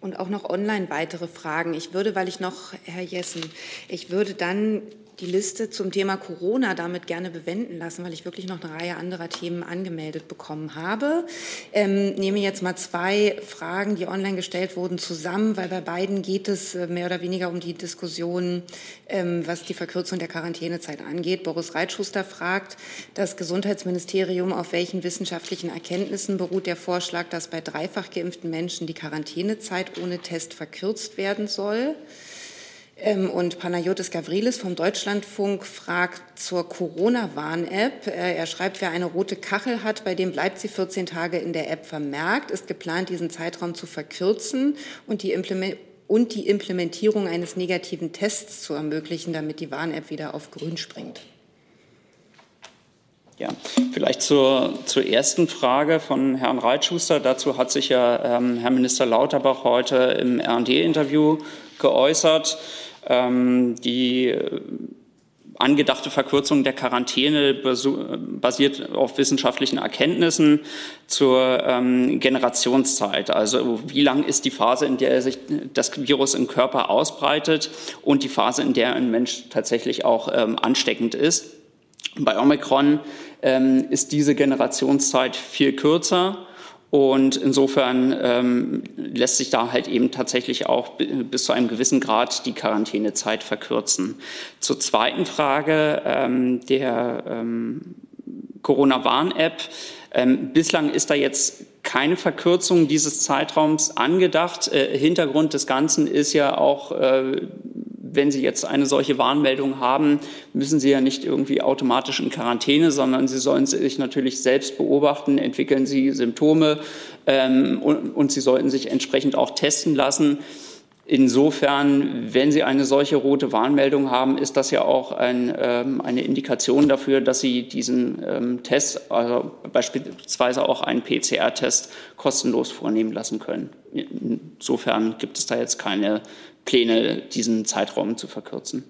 und auch noch online weitere Fragen. Ich würde, weil ich noch, Herr Jessen, ich würde dann die Liste zum Thema Corona damit gerne bewenden lassen, weil ich wirklich noch eine Reihe anderer Themen angemeldet bekommen habe. Ähm, nehme jetzt mal zwei Fragen, die online gestellt wurden, zusammen, weil bei beiden geht es äh, mehr oder weniger um die Diskussion, ähm, was die Verkürzung der Quarantänezeit angeht. Boris Reitschuster fragt, das Gesundheitsministerium, auf welchen wissenschaftlichen Erkenntnissen beruht der Vorschlag, dass bei dreifach geimpften Menschen die Quarantänezeit ohne Test verkürzt werden soll? Ähm, und Panayotis Gavrilis vom Deutschlandfunk fragt zur Corona-Warn-App. Äh, er schreibt, wer eine rote Kachel hat, bei dem bleibt sie 14 Tage in der App vermerkt. Ist geplant, diesen Zeitraum zu verkürzen und die, und die Implementierung eines negativen Tests zu ermöglichen, damit die Warn-App wieder auf grün springt. Ja, vielleicht zur, zur ersten Frage von Herrn Reitschuster. Dazu hat sich ja ähm, Herr Minister Lauterbach heute im RD-Interview geäußert. Ähm, die äh, angedachte Verkürzung der Quarantäne basiert auf wissenschaftlichen Erkenntnissen zur ähm, Generationszeit. Also wie lang ist die Phase, in der sich das Virus im Körper ausbreitet und die Phase, in der ein Mensch tatsächlich auch ähm, ansteckend ist. Bei Omikron ähm, ist diese Generationszeit viel kürzer. Und insofern ähm, lässt sich da halt eben tatsächlich auch bis zu einem gewissen Grad die Quarantänezeit verkürzen. Zur zweiten Frage ähm, der ähm, Corona-Warn-App. Ähm, bislang ist da jetzt keine Verkürzung dieses Zeitraums angedacht. Äh, Hintergrund des Ganzen ist ja auch äh, wenn Sie jetzt eine solche Warnmeldung haben, müssen Sie ja nicht irgendwie automatisch in Quarantäne, sondern Sie sollen sich natürlich selbst beobachten, entwickeln Sie Symptome ähm, und, und Sie sollten sich entsprechend auch testen lassen. Insofern, wenn Sie eine solche rote Warnmeldung haben, ist das ja auch ein, ähm, eine Indikation dafür, dass Sie diesen ähm, Test, also beispielsweise auch einen PCR-Test, kostenlos vornehmen lassen können. Insofern gibt es da jetzt keine Pläne, diesen Zeitraum zu verkürzen.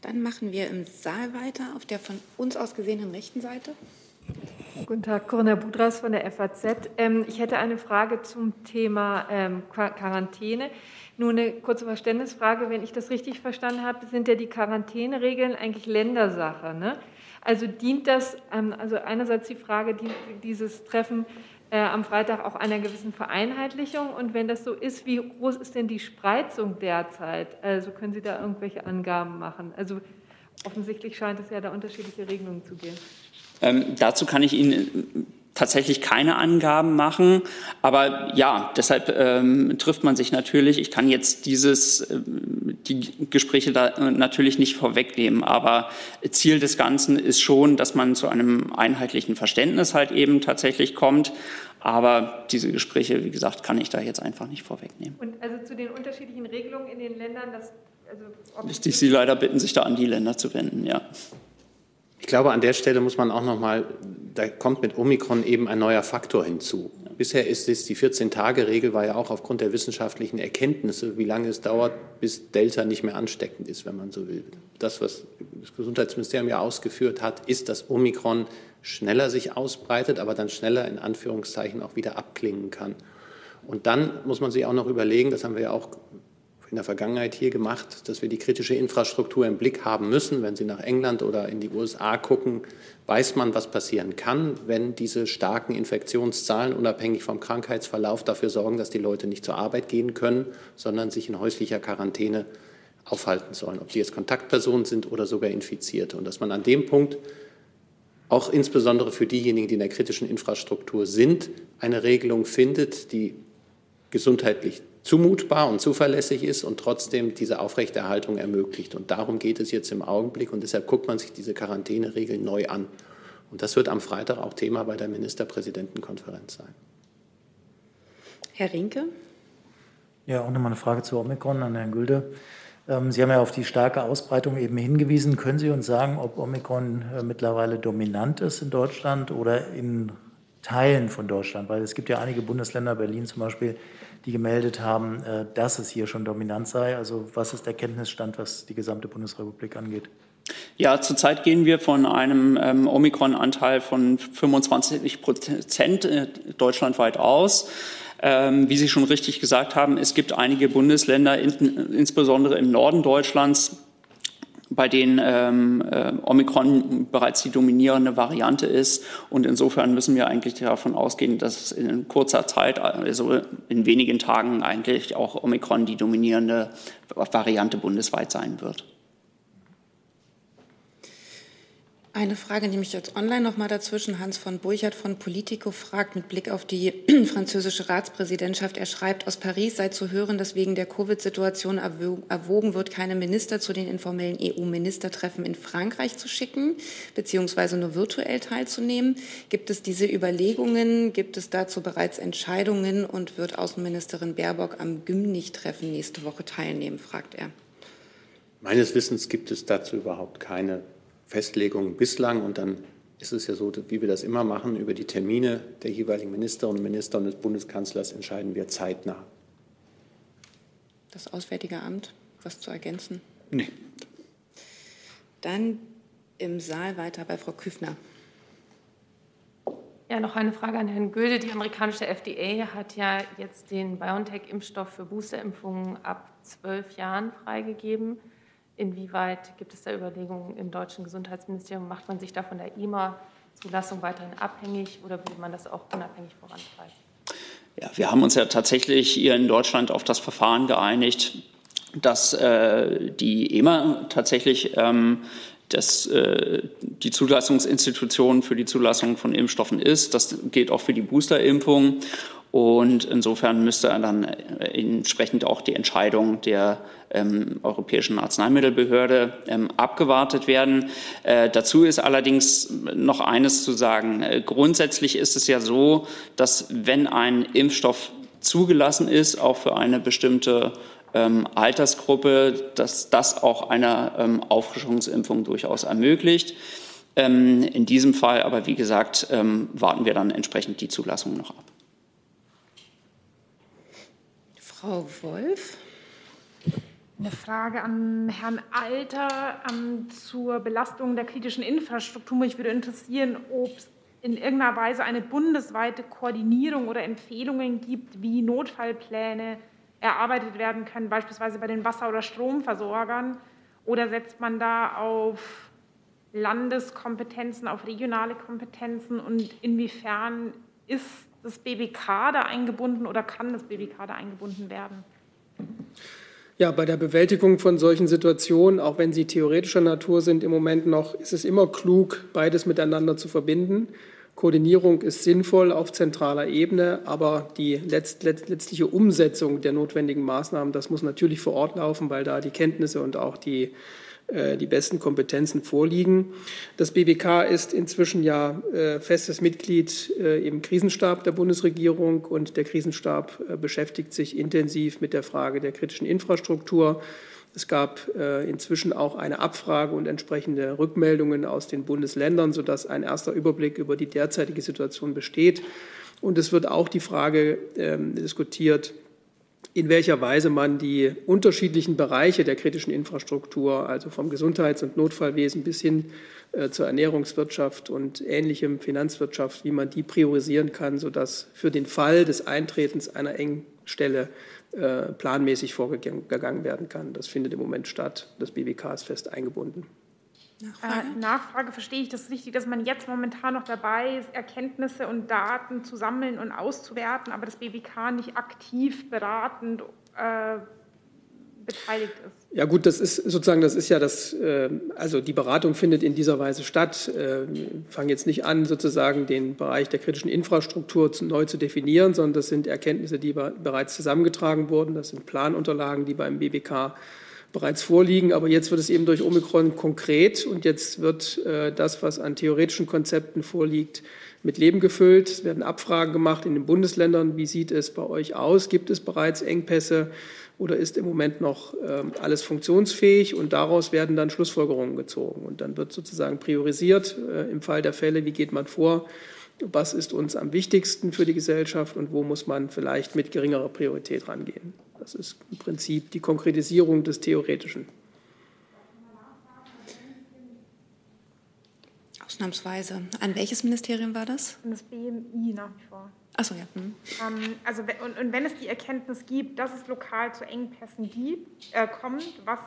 Dann machen wir im Saal weiter auf der von uns aus gesehenen rechten Seite. Guten Tag, Corinna Budras von der FAZ. Ähm, ich hätte eine Frage zum Thema ähm, Quarantäne. Nur eine kurze Verständnisfrage. Wenn ich das richtig verstanden habe, sind ja die Quarantäneregeln eigentlich Ländersache. Ne? Also dient das, ähm, also einerseits die Frage, dient dieses Treffen äh, am Freitag auch einer gewissen Vereinheitlichung? Und wenn das so ist, wie groß ist denn die Spreizung derzeit? Also können Sie da irgendwelche Angaben machen? Also offensichtlich scheint es ja da unterschiedliche Regelungen zu geben. Ähm, dazu kann ich Ihnen tatsächlich keine Angaben machen. Aber ja, deshalb ähm, trifft man sich natürlich. Ich kann jetzt dieses, äh, die Gespräche da äh, natürlich nicht vorwegnehmen. Aber Ziel des Ganzen ist schon, dass man zu einem einheitlichen Verständnis halt eben tatsächlich kommt. Aber diese Gespräche, wie gesagt, kann ich da jetzt einfach nicht vorwegnehmen. Und also zu den unterschiedlichen Regelungen in den Ländern, das, also Müsste ich Sie leider bitten, sich da an die Länder zu wenden, ja. Ich glaube, an der Stelle muss man auch noch mal, da kommt mit Omikron eben ein neuer Faktor hinzu. Bisher ist es, die 14-Tage-Regel war ja auch aufgrund der wissenschaftlichen Erkenntnisse, wie lange es dauert, bis Delta nicht mehr ansteckend ist, wenn man so will. Das, was das Gesundheitsministerium ja ausgeführt hat, ist, dass Omikron schneller sich ausbreitet, aber dann schneller in Anführungszeichen auch wieder abklingen kann. Und dann muss man sich auch noch überlegen, das haben wir ja auch in der Vergangenheit hier gemacht, dass wir die kritische Infrastruktur im Blick haben müssen. Wenn Sie nach England oder in die USA gucken, weiß man, was passieren kann, wenn diese starken Infektionszahlen unabhängig vom Krankheitsverlauf dafür sorgen, dass die Leute nicht zur Arbeit gehen können, sondern sich in häuslicher Quarantäne aufhalten sollen, ob sie jetzt Kontaktpersonen sind oder sogar Infizierte. Und dass man an dem Punkt auch insbesondere für diejenigen, die in der kritischen Infrastruktur sind, eine Regelung findet, die gesundheitlich zumutbar und zuverlässig ist und trotzdem diese Aufrechterhaltung ermöglicht. Und darum geht es jetzt im Augenblick und deshalb guckt man sich diese Quarantäneregeln neu an. Und das wird am Freitag auch Thema bei der Ministerpräsidentenkonferenz sein. Herr Rinke? Ja, auch nochmal eine Frage zu Omikron an Herrn Gülde. Ähm, Sie haben ja auf die starke Ausbreitung eben hingewiesen. Können Sie uns sagen, ob Omikron äh, mittlerweile dominant ist in Deutschland oder in Teilen von Deutschland? Weil es gibt ja einige Bundesländer, Berlin zum Beispiel, die gemeldet haben, äh, dass es hier schon dominant sei. Also was ist der Kenntnisstand, was die gesamte Bundesrepublik angeht? Ja, zurzeit gehen wir von einem ähm, Omikron-Anteil von 25 Prozent äh, deutschlandweit aus. Ähm, wie Sie schon richtig gesagt haben, es gibt einige Bundesländer, in, insbesondere im Norden Deutschlands, bei denen ähm, äh, Omikron bereits die dominierende Variante ist. Und insofern müssen wir eigentlich davon ausgehen, dass in kurzer Zeit, also in wenigen Tagen, eigentlich auch Omikron die dominierende Variante bundesweit sein wird. Eine Frage nehme ich jetzt online noch mal dazwischen. Hans von Burchardt von Politico fragt mit Blick auf die <clears throat> französische Ratspräsidentschaft. Er schreibt, aus Paris sei zu hören, dass wegen der Covid-Situation erwogen wird, keine Minister zu den informellen EU-Ministertreffen in Frankreich zu schicken, beziehungsweise nur virtuell teilzunehmen. Gibt es diese Überlegungen? Gibt es dazu bereits Entscheidungen? Und wird Außenministerin Baerbock am Gymnich-Treffen nächste Woche teilnehmen, fragt er. Meines Wissens gibt es dazu überhaupt keine Festlegungen bislang. Und dann ist es ja so, wie wir das immer machen, über die Termine der jeweiligen Ministerinnen und Minister und des Bundeskanzlers entscheiden wir zeitnah. Das Auswärtige Amt, was zu ergänzen? Nee. Dann im Saal weiter bei Frau Küfner. Ja, noch eine Frage an Herrn Gülde. Die amerikanische FDA hat ja jetzt den BioNTech-Impfstoff für Boosterimpfungen ab zwölf Jahren freigegeben. Inwieweit gibt es da Überlegungen im deutschen Gesundheitsministerium? Macht man sich da von der IMA-Zulassung weiterhin abhängig oder will man das auch unabhängig vorantreiben? Ja, wir haben uns ja tatsächlich hier in Deutschland auf das Verfahren geeinigt, dass äh, die EMA tatsächlich ähm, das, äh, die Zulassungsinstitution für die Zulassung von Impfstoffen ist. Das gilt auch für die Boosterimpfung. Und insofern müsste dann entsprechend auch die Entscheidung der ähm, Europäischen Arzneimittelbehörde ähm, abgewartet werden. Äh, dazu ist allerdings noch eines zu sagen. Äh, grundsätzlich ist es ja so, dass wenn ein Impfstoff zugelassen ist, auch für eine bestimmte ähm, Altersgruppe, dass das auch eine ähm, Auffrischungsimpfung durchaus ermöglicht. Ähm, in diesem Fall aber, wie gesagt, ähm, warten wir dann entsprechend die Zulassung noch ab. Frau Wolf. Eine Frage an Herrn Alter um, zur Belastung der kritischen Infrastruktur. Mich würde interessieren, ob es in irgendeiner Weise eine bundesweite Koordinierung oder Empfehlungen gibt, wie Notfallpläne erarbeitet werden können, beispielsweise bei den Wasser- oder Stromversorgern. Oder setzt man da auf Landeskompetenzen, auf regionale Kompetenzen? Und inwiefern ist das BBK da eingebunden oder kann das BBK da eingebunden werden? Ja, bei der Bewältigung von solchen Situationen, auch wenn sie theoretischer Natur sind, im Moment noch, ist es immer klug, beides miteinander zu verbinden. Koordinierung ist sinnvoll auf zentraler Ebene, aber die letzt, letztliche Umsetzung der notwendigen Maßnahmen, das muss natürlich vor Ort laufen, weil da die Kenntnisse und auch die, die besten Kompetenzen vorliegen. Das BBK ist inzwischen ja äh, festes Mitglied äh, im Krisenstab der Bundesregierung und der Krisenstab äh, beschäftigt sich intensiv mit der Frage der kritischen Infrastruktur. Es gab äh, inzwischen auch eine Abfrage und entsprechende Rückmeldungen aus den Bundesländern, sodass ein erster Überblick über die derzeitige Situation besteht. Und es wird auch die Frage ähm, diskutiert, in welcher Weise man die unterschiedlichen Bereiche der kritischen Infrastruktur, also vom Gesundheits- und Notfallwesen bis hin äh, zur Ernährungswirtschaft und ähnlichem Finanzwirtschaft, wie man die priorisieren kann, sodass für den Fall des Eintretens einer Engstelle äh, planmäßig vorgegangen werden kann. Das findet im Moment statt. Das BWK ist fest eingebunden. Nachfrage? Äh, Nachfrage, verstehe ich das richtig, dass man jetzt momentan noch dabei ist, Erkenntnisse und Daten zu sammeln und auszuwerten, aber das BWK nicht aktiv beratend äh, beteiligt ist? Ja gut, das ist sozusagen, das ist ja das, äh, also die Beratung findet in dieser Weise statt. Wir äh, fangen jetzt nicht an, sozusagen den Bereich der kritischen Infrastruktur neu zu definieren, sondern das sind Erkenntnisse, die bereits zusammengetragen wurden. Das sind Planunterlagen, die beim BBK bereits vorliegen. Aber jetzt wird es eben durch Omikron konkret und jetzt wird äh, das, was an theoretischen Konzepten vorliegt, mit Leben gefüllt. Es werden Abfragen gemacht in den Bundesländern. Wie sieht es bei euch aus? Gibt es bereits Engpässe? oder ist im Moment noch ähm, alles funktionsfähig und daraus werden dann Schlussfolgerungen gezogen. Und dann wird sozusagen priorisiert äh, im Fall der Fälle, wie geht man vor, was ist uns am wichtigsten für die Gesellschaft und wo muss man vielleicht mit geringerer Priorität rangehen. Das ist im Prinzip die Konkretisierung des Theoretischen. Ausnahmsweise. An welches Ministerium war das? An das BMI nach wie vor. Achso, ja. Hm. Ähm, also, und, und, wenn es die Erkenntnis gibt, dass es lokal zu Engpässen gibt, äh, kommt, was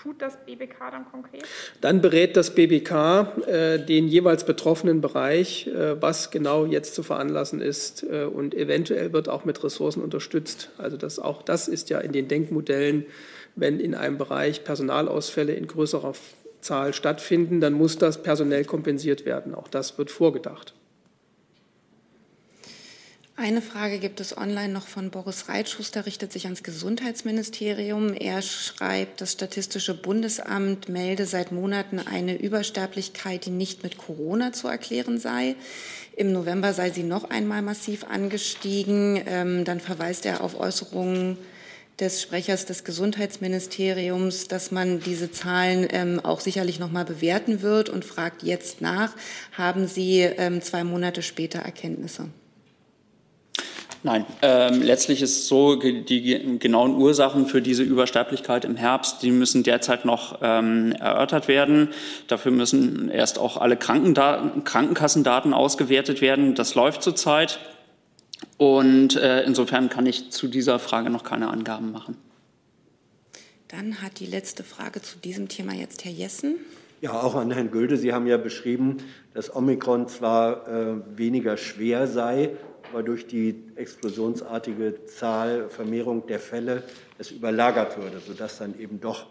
tut das BBK dann konkret? Dann berät das BBK äh, den jeweils betroffenen Bereich, äh, was genau jetzt zu veranlassen ist äh, und eventuell wird auch mit Ressourcen unterstützt. Also das, auch das ist ja in den Denkmodellen, wenn in einem Bereich Personalausfälle in größerer Zahl stattfinden, dann muss das personell kompensiert werden. Auch das wird vorgedacht. Eine Frage gibt es online noch von Boris Reitschuster, richtet sich ans Gesundheitsministerium. Er schreibt, das Statistische Bundesamt melde seit Monaten eine Übersterblichkeit, die nicht mit Corona zu erklären sei. Im November sei sie noch einmal massiv angestiegen. Ähm, dann verweist er auf Äußerungen des Sprechers des Gesundheitsministeriums, dass man diese Zahlen ähm, auch sicherlich noch mal bewerten wird und fragt jetzt nach, haben Sie ähm, zwei Monate später Erkenntnisse? Nein, ähm, letztlich ist es so, die genauen Ursachen für diese Übersterblichkeit im Herbst, die müssen derzeit noch ähm, erörtert werden. Dafür müssen erst auch alle Krankenkassendaten ausgewertet werden. Das läuft zurzeit. Und äh, insofern kann ich zu dieser Frage noch keine Angaben machen. Dann hat die letzte Frage zu diesem Thema jetzt Herr Jessen. Ja, auch an Herrn Gülde. Sie haben ja beschrieben, dass Omikron zwar äh, weniger schwer sei, aber durch die explosionsartige Zahl, Vermehrung der Fälle es überlagert würde, sodass dann eben doch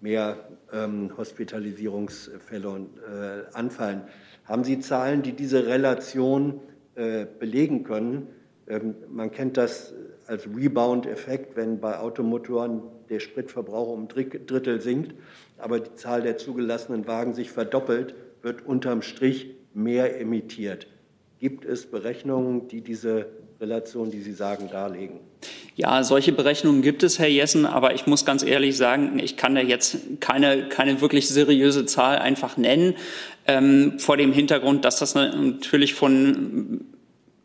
mehr ähm, Hospitalisierungsfälle äh, anfallen. Haben Sie Zahlen, die diese Relation äh, belegen können? Ähm, man kennt das als Rebound-Effekt, wenn bei Automotoren der Spritverbrauch um Drittel sinkt, aber die Zahl der zugelassenen Wagen sich verdoppelt, wird unterm Strich mehr emittiert. Gibt es Berechnungen, die diese Relation, die Sie sagen, darlegen? Ja, solche Berechnungen gibt es, Herr Jessen, aber ich muss ganz ehrlich sagen, ich kann da jetzt keine, keine wirklich seriöse Zahl einfach nennen, ähm, vor dem Hintergrund, dass das natürlich von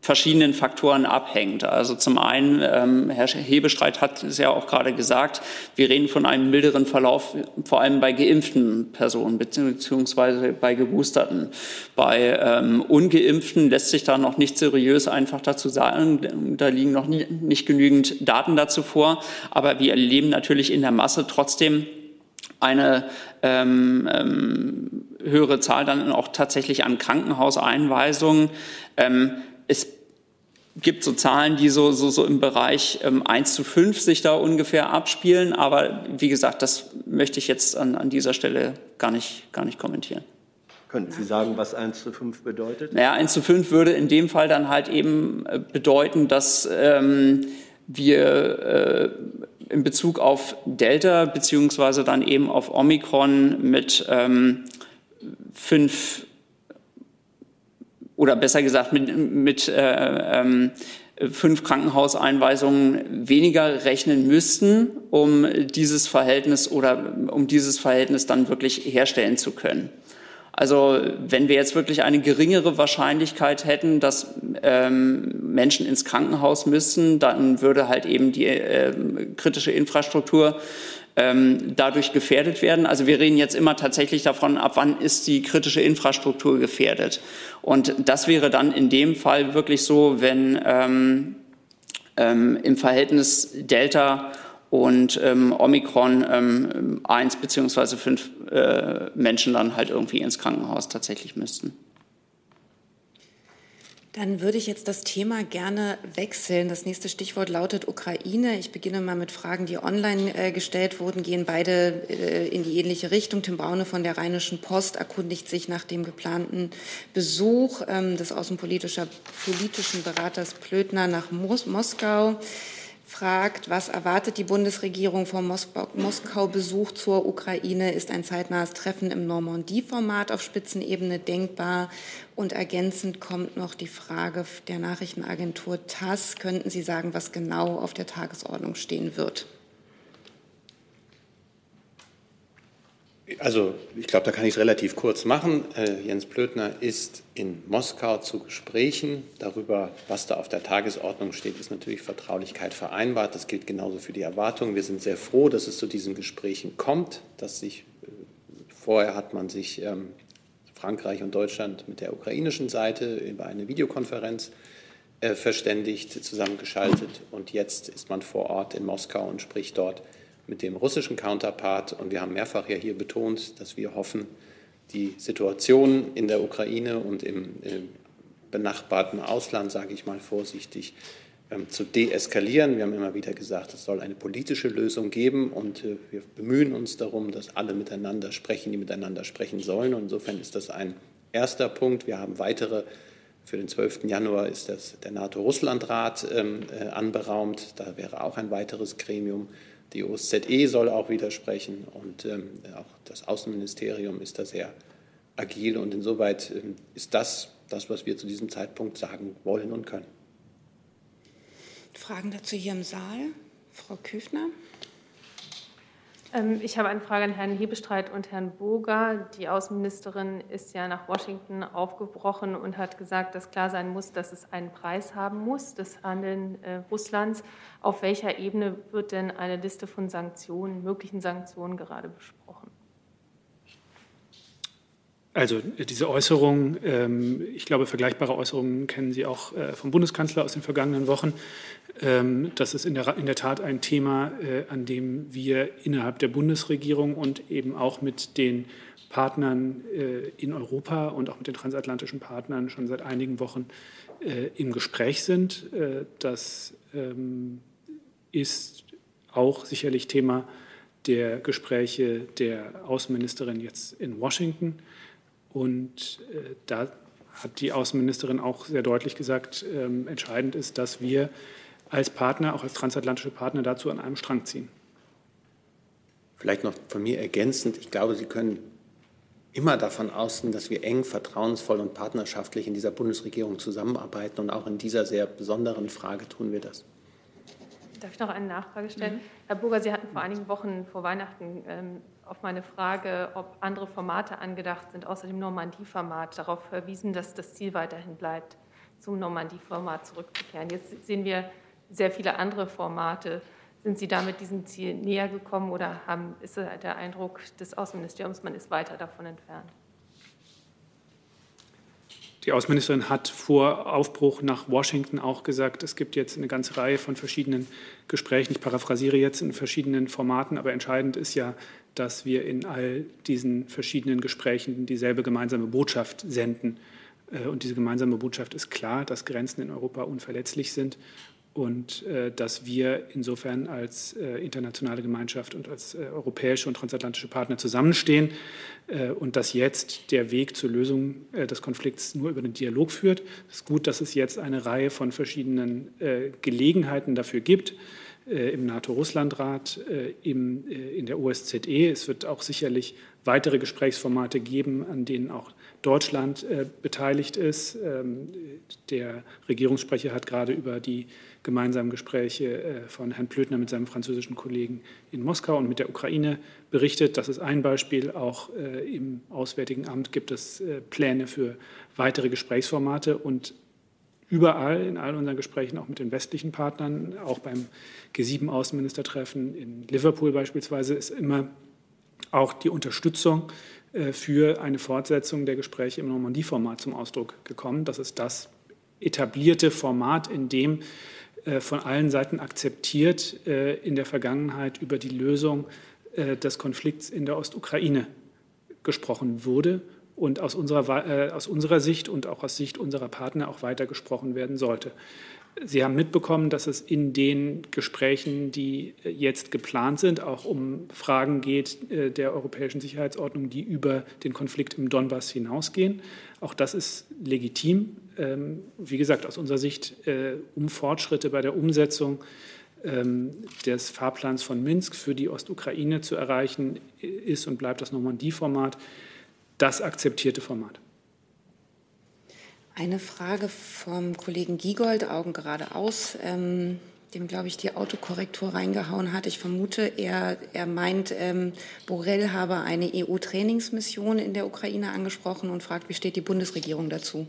verschiedenen Faktoren abhängt. Also zum einen, ähm, Herr Hebestreit hat es ja auch gerade gesagt, wir reden von einem milderen Verlauf, vor allem bei geimpften Personen beziehungsweise bei geboosterten. Bei ähm, ungeimpften lässt sich da noch nicht seriös einfach dazu sagen. Da liegen noch nie, nicht genügend Daten dazu vor. Aber wir erleben natürlich in der Masse trotzdem eine ähm, ähm, höhere Zahl dann auch tatsächlich an Krankenhauseinweisungen. Ähm, es gibt so Zahlen, die so, so, so im Bereich ähm, 1 zu 5 sich da ungefähr abspielen. Aber wie gesagt, das möchte ich jetzt an, an dieser Stelle gar nicht, gar nicht kommentieren. Könnten Sie sagen, was 1 zu 5 bedeutet? Naja, 1 zu 5 würde in dem Fall dann halt eben äh, bedeuten, dass ähm, wir äh, in Bezug auf Delta beziehungsweise dann eben auf Omikron mit ähm, fünf oder besser gesagt mit, mit äh, ähm, fünf Krankenhauseinweisungen weniger rechnen müssten, um dieses Verhältnis oder um dieses Verhältnis dann wirklich herstellen zu können. Also wenn wir jetzt wirklich eine geringere Wahrscheinlichkeit hätten, dass ähm, Menschen ins Krankenhaus müssen, dann würde halt eben die äh, kritische Infrastruktur ähm, dadurch gefährdet werden. Also wir reden jetzt immer tatsächlich davon, ab wann ist die kritische Infrastruktur gefährdet. Und das wäre dann in dem Fall wirklich so, wenn ähm, ähm, im Verhältnis Delta und ähm, Omikron ähm, eins beziehungsweise fünf äh, Menschen dann halt irgendwie ins Krankenhaus tatsächlich müssten. Dann würde ich jetzt das Thema gerne wechseln. Das nächste Stichwort lautet Ukraine. Ich beginne mal mit Fragen, die online äh, gestellt wurden, gehen beide äh, in die ähnliche Richtung. Tim Braune von der Rheinischen Post erkundigt sich nach dem geplanten Besuch ähm, des außenpolitischen Beraters Plötner nach Mos Moskau fragt, was erwartet die Bundesregierung vom Moskau-Besuch zur Ukraine? Ist ein zeitnahes Treffen im Normandie-Format auf Spitzenebene denkbar? Und ergänzend kommt noch die Frage der Nachrichtenagentur TASS. Könnten Sie sagen, was genau auf der Tagesordnung stehen wird? Also ich glaube, da kann ich es relativ kurz machen. Äh, Jens Plötner ist in Moskau zu Gesprächen. Darüber, was da auf der Tagesordnung steht, ist natürlich Vertraulichkeit vereinbart. Das gilt genauso für die Erwartungen. Wir sind sehr froh, dass es zu diesen Gesprächen kommt. Dass sich, äh, vorher hat man sich ähm, Frankreich und Deutschland mit der ukrainischen Seite über eine Videokonferenz äh, verständigt, zusammengeschaltet. Und jetzt ist man vor Ort in Moskau und spricht dort mit dem russischen Counterpart. Und wir haben mehrfach ja hier betont, dass wir hoffen, die Situation in der Ukraine und im, im benachbarten Ausland, sage ich mal vorsichtig, ähm, zu deeskalieren. Wir haben immer wieder gesagt, es soll eine politische Lösung geben und äh, wir bemühen uns darum, dass alle miteinander sprechen, die miteinander sprechen sollen. Und insofern ist das ein erster Punkt. Wir haben weitere. Für den 12. Januar ist das, der NATO-Russland-Rat ähm, äh, anberaumt. Da wäre auch ein weiteres Gremium. Die OSZE soll auch widersprechen und ähm, auch das Außenministerium ist da sehr agil und insoweit ähm, ist das das, was wir zu diesem Zeitpunkt sagen wollen und können. Fragen dazu hier im Saal? Frau Küfner? Ähm, ich habe eine Frage an Herrn Hebestreit und Herrn Burger. Die Außenministerin ist ja nach Washington aufgebrochen und hat gesagt, dass klar sein muss, dass es einen Preis haben muss, das Handeln äh, Russlands. Auf welcher Ebene wird denn eine Liste von Sanktionen, möglichen Sanktionen gerade besprochen? Also diese Äußerung, ähm, ich glaube, vergleichbare Äußerungen kennen Sie auch äh, vom Bundeskanzler aus den vergangenen Wochen. Ähm, das ist in der, in der Tat ein Thema, äh, an dem wir innerhalb der Bundesregierung und eben auch mit den Partnern äh, in Europa und auch mit den transatlantischen Partnern schon seit einigen Wochen im Gespräch sind. Das ähm, ist auch sicherlich Thema der Gespräche der Außenministerin jetzt in Washington. Und äh, da hat die Außenministerin auch sehr deutlich gesagt, ähm, entscheidend ist, dass wir als Partner, auch als transatlantische Partner, dazu an einem Strang ziehen. Vielleicht noch von mir ergänzend, ich glaube, Sie können immer davon ausgehen, dass wir eng, vertrauensvoll und partnerschaftlich in dieser Bundesregierung zusammenarbeiten. Und auch in dieser sehr besonderen Frage tun wir das. Darf ich noch eine Nachfrage stellen? Mhm. Herr Burger, Sie hatten vor einigen Wochen vor Weihnachten ähm, auf meine Frage, ob andere Formate angedacht sind, außer dem Normandie-Format, darauf verwiesen, dass das Ziel weiterhin bleibt, zum Normandie-Format zurückzukehren. Jetzt sehen wir sehr viele andere Formate. Sind Sie damit diesem Ziel näher gekommen oder haben, ist der Eindruck des Außenministeriums, man ist weiter davon entfernt? Die Außenministerin hat vor Aufbruch nach Washington auch gesagt, es gibt jetzt eine ganze Reihe von verschiedenen Gesprächen. Ich paraphrasiere jetzt in verschiedenen Formaten, aber entscheidend ist ja, dass wir in all diesen verschiedenen Gesprächen dieselbe gemeinsame Botschaft senden. Äh, und diese gemeinsame Botschaft ist klar, dass Grenzen in Europa unverletzlich sind und äh, dass wir insofern als äh, internationale Gemeinschaft und als äh, europäische und transatlantische Partner zusammenstehen äh, und dass jetzt der Weg zur Lösung äh, des Konflikts nur über den Dialog führt. Es ist gut, dass es jetzt eine Reihe von verschiedenen äh, Gelegenheiten dafür gibt im NATO-Russland-Rat, in der OSZE. Es wird auch sicherlich weitere Gesprächsformate geben, an denen auch Deutschland beteiligt ist. Ähm, der Regierungssprecher hat gerade über die gemeinsamen Gespräche äh, von Herrn Plötner mit seinem französischen Kollegen in Moskau und mit der Ukraine berichtet. Das ist ein Beispiel. Auch äh, im Auswärtigen Amt gibt es äh, Pläne für weitere Gesprächsformate und überall in all unseren Gesprächen, auch mit den westlichen Partnern, auch beim G7-Außenministertreffen in Liverpool beispielsweise, ist immer auch die Unterstützung für eine Fortsetzung der Gespräche im Normandie-Format zum Ausdruck gekommen. Das ist das etablierte Format, in dem von allen Seiten akzeptiert äh, in der Vergangenheit über die Lösung äh, des Konflikts in der Ostukraine gesprochen wurde und aus unserer, aus unserer Sicht und auch aus Sicht unserer Partner auch weiter gesprochen werden sollte. Sie haben mitbekommen, dass es in den Gesprächen, die jetzt geplant sind, auch um Fragen geht der europäischen Sicherheitsordnung, die über den Konflikt im Donbass hinausgehen. Auch das ist legitim. Ähm, wie gesagt, aus unserer Sicht äh, um Fortschritte bei der Umsetzung ähm, des Fahrplans von Minsk für die Ostukraine zu erreichen, ist und bleibt das Normandie-Format das akzeptierte Format. Eine Frage vom Kollegen Giegold, Augen geradeaus, ähm, dem, glaube ich, die Autokorrektur reingehauen hat. Ich vermute, er, er meint, ähm, Borrell habe eine EU-Trainingsmission in der Ukraine angesprochen und fragt, wie steht die Bundesregierung dazu?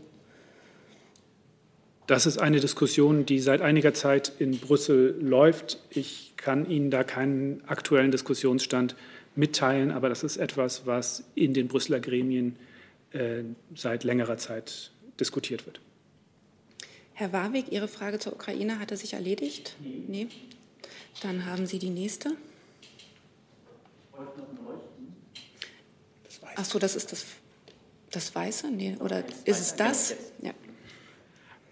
Das ist eine Diskussion, die seit einiger Zeit in Brüssel läuft. Ich kann Ihnen da keinen aktuellen Diskussionsstand mitteilen, aber das ist etwas, was in den Brüsseler Gremien äh, seit längerer Zeit diskutiert wird. Herr Warwick, Ihre Frage zur Ukraine hatte sich erledigt? Nee. Dann haben Sie die nächste. Ach so, das ist das, das Weiße? Nee, oder ist es das? Ja.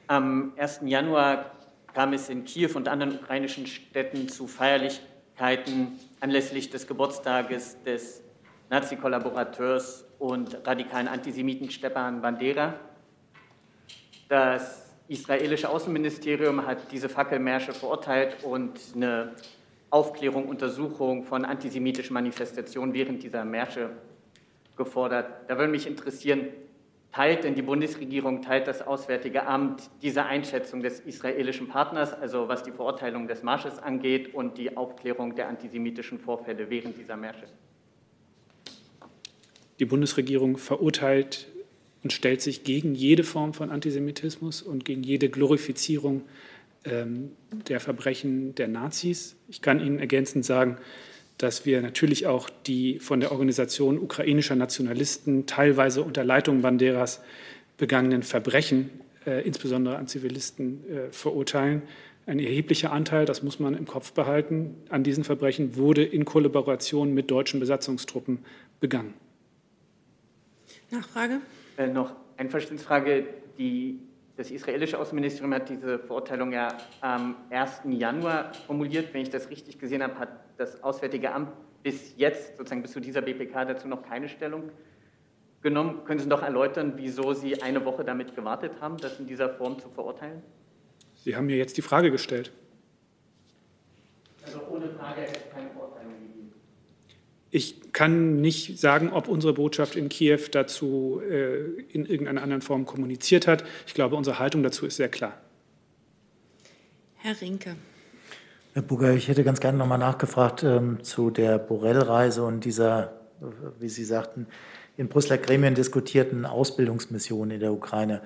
Am 1. Januar kam es in Kiew und anderen ukrainischen Städten zu Feierlichkeiten anlässlich des Geburtstages des Nazi-Kollaborateurs und radikalen Antisemiten Stepan Bandera. Das israelische Außenministerium hat diese Fackelmärsche verurteilt und eine Aufklärung, Untersuchung von antisemitischen Manifestationen während dieser Märsche gefordert. Da würde mich interessieren, Teilt denn die Bundesregierung, teilt das Auswärtige Amt diese Einschätzung des israelischen Partners, also was die Verurteilung des Marsches angeht und die Aufklärung der antisemitischen Vorfälle während dieser Märsche? Die Bundesregierung verurteilt und stellt sich gegen jede Form von Antisemitismus und gegen jede Glorifizierung ähm, der Verbrechen der Nazis. Ich kann Ihnen ergänzend sagen, dass wir natürlich auch die von der Organisation ukrainischer Nationalisten teilweise unter Leitung Banderas begangenen Verbrechen, äh, insbesondere an Zivilisten, äh, verurteilen. Ein erheblicher Anteil, das muss man im Kopf behalten, an diesen Verbrechen wurde in Kollaboration mit deutschen Besatzungstruppen begangen. Nachfrage? Äh, noch eine Verständnisfrage. Die das israelische Außenministerium hat diese Verurteilung ja am 1. Januar formuliert. Wenn ich das richtig gesehen habe, hat das Auswärtige Amt bis jetzt, sozusagen bis zu dieser BPK, dazu noch keine Stellung genommen. Können Sie noch erläutern, wieso Sie eine Woche damit gewartet haben, das in dieser Form zu verurteilen? Sie haben mir jetzt die Frage gestellt. Also ohne Frage keine. Ich kann nicht sagen, ob unsere Botschaft in Kiew dazu äh, in irgendeiner anderen Form kommuniziert hat. Ich glaube, unsere Haltung dazu ist sehr klar. Herr Rinke. Herr Burger, ich hätte ganz gerne noch mal nachgefragt ähm, zu der Borrell-Reise und dieser, wie Sie sagten, in Brüsseler Gremien diskutierten Ausbildungsmission in der Ukraine.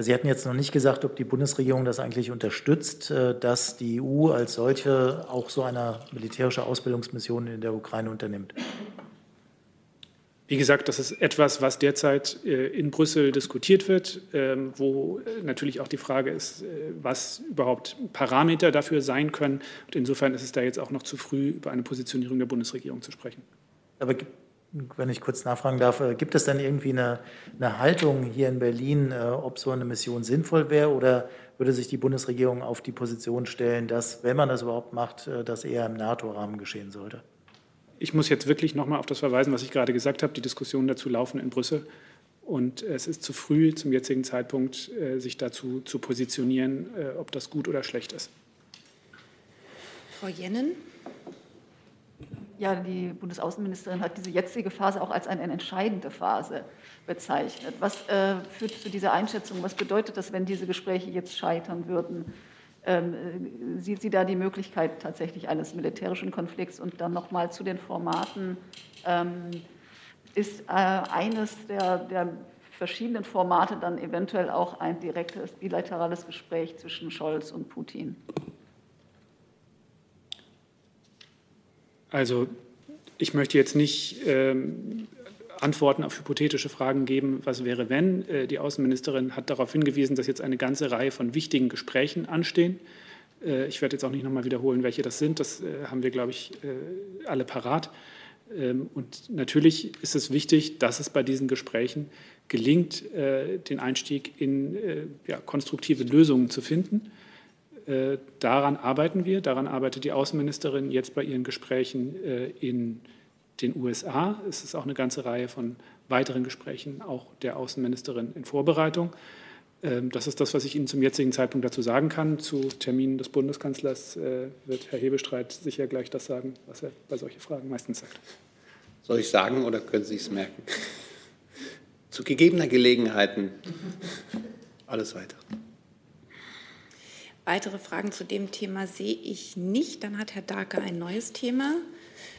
Sie hatten jetzt noch nicht gesagt, ob die Bundesregierung das eigentlich unterstützt, äh, dass die EU als solche auch so eine militärische Ausbildungsmission in der Ukraine unternimmt. Wie gesagt, das ist etwas, was derzeit äh, in Brüssel diskutiert wird, ähm, wo äh, natürlich auch die Frage ist, was überhaupt Parameter dafür sein können. Und insofern ist es da jetzt auch noch zu früh, über eine Positionierung der Bundesregierung zu sprechen. Aber wenn ich kurz nachfragen darf, äh, gibt es denn irgendwie eine, eine Haltung hier in Berlin, äh, ob so eine Mission sinnvoll wäre oder würde sich die Bundesregierung auf die Position stellen, dass, wenn man das überhaupt macht, äh, das eher im NATO-Rahmen geschehen sollte? Ich muss jetzt wirklich nochmal auf das verweisen, was ich gerade gesagt habe. Die Diskussionen dazu laufen in Brüssel. Und es ist zu früh zum jetzigen Zeitpunkt, sich dazu zu positionieren, ob das gut oder schlecht ist. Frau Jennen? Ja, die Bundesaußenministerin hat diese jetzige Phase auch als eine entscheidende Phase bezeichnet. Was äh, führt zu dieser Einschätzung? Was bedeutet das, wenn diese Gespräche jetzt scheitern würden? Ähm, äh, sieht sie da die Möglichkeit tatsächlich eines militärischen Konflikts? Und dann nochmal zu den Formaten. Ähm, ist äh, eines der, der verschiedenen Formate dann eventuell auch ein direktes bilaterales Gespräch zwischen Scholz und Putin? Also ich möchte jetzt nicht ähm, Antworten auf hypothetische Fragen geben, was wäre, wenn. Äh, die Außenministerin hat darauf hingewiesen, dass jetzt eine ganze Reihe von wichtigen Gesprächen anstehen. Äh, ich werde jetzt auch nicht nochmal wiederholen, welche das sind. Das äh, haben wir, glaube ich, äh, alle parat. Ähm, und natürlich ist es wichtig, dass es bei diesen Gesprächen gelingt, äh, den Einstieg in äh, ja, konstruktive Lösungen zu finden. Äh, daran arbeiten wir, daran arbeitet die Außenministerin jetzt bei ihren Gesprächen äh, in den USA. Es ist auch eine ganze Reihe von weiteren Gesprächen auch der Außenministerin in Vorbereitung. Ähm, das ist das, was ich Ihnen zum jetzigen Zeitpunkt dazu sagen kann. Zu Terminen des Bundeskanzlers äh, wird Herr Hebestreit sicher gleich das sagen, was er bei solchen Fragen meistens sagt. Soll ich sagen oder können Sie es merken? Zu gegebener Gelegenheiten <laughs> alles weitere. Weitere Fragen zu dem Thema sehe ich nicht. Dann hat Herr Darke ein neues Thema.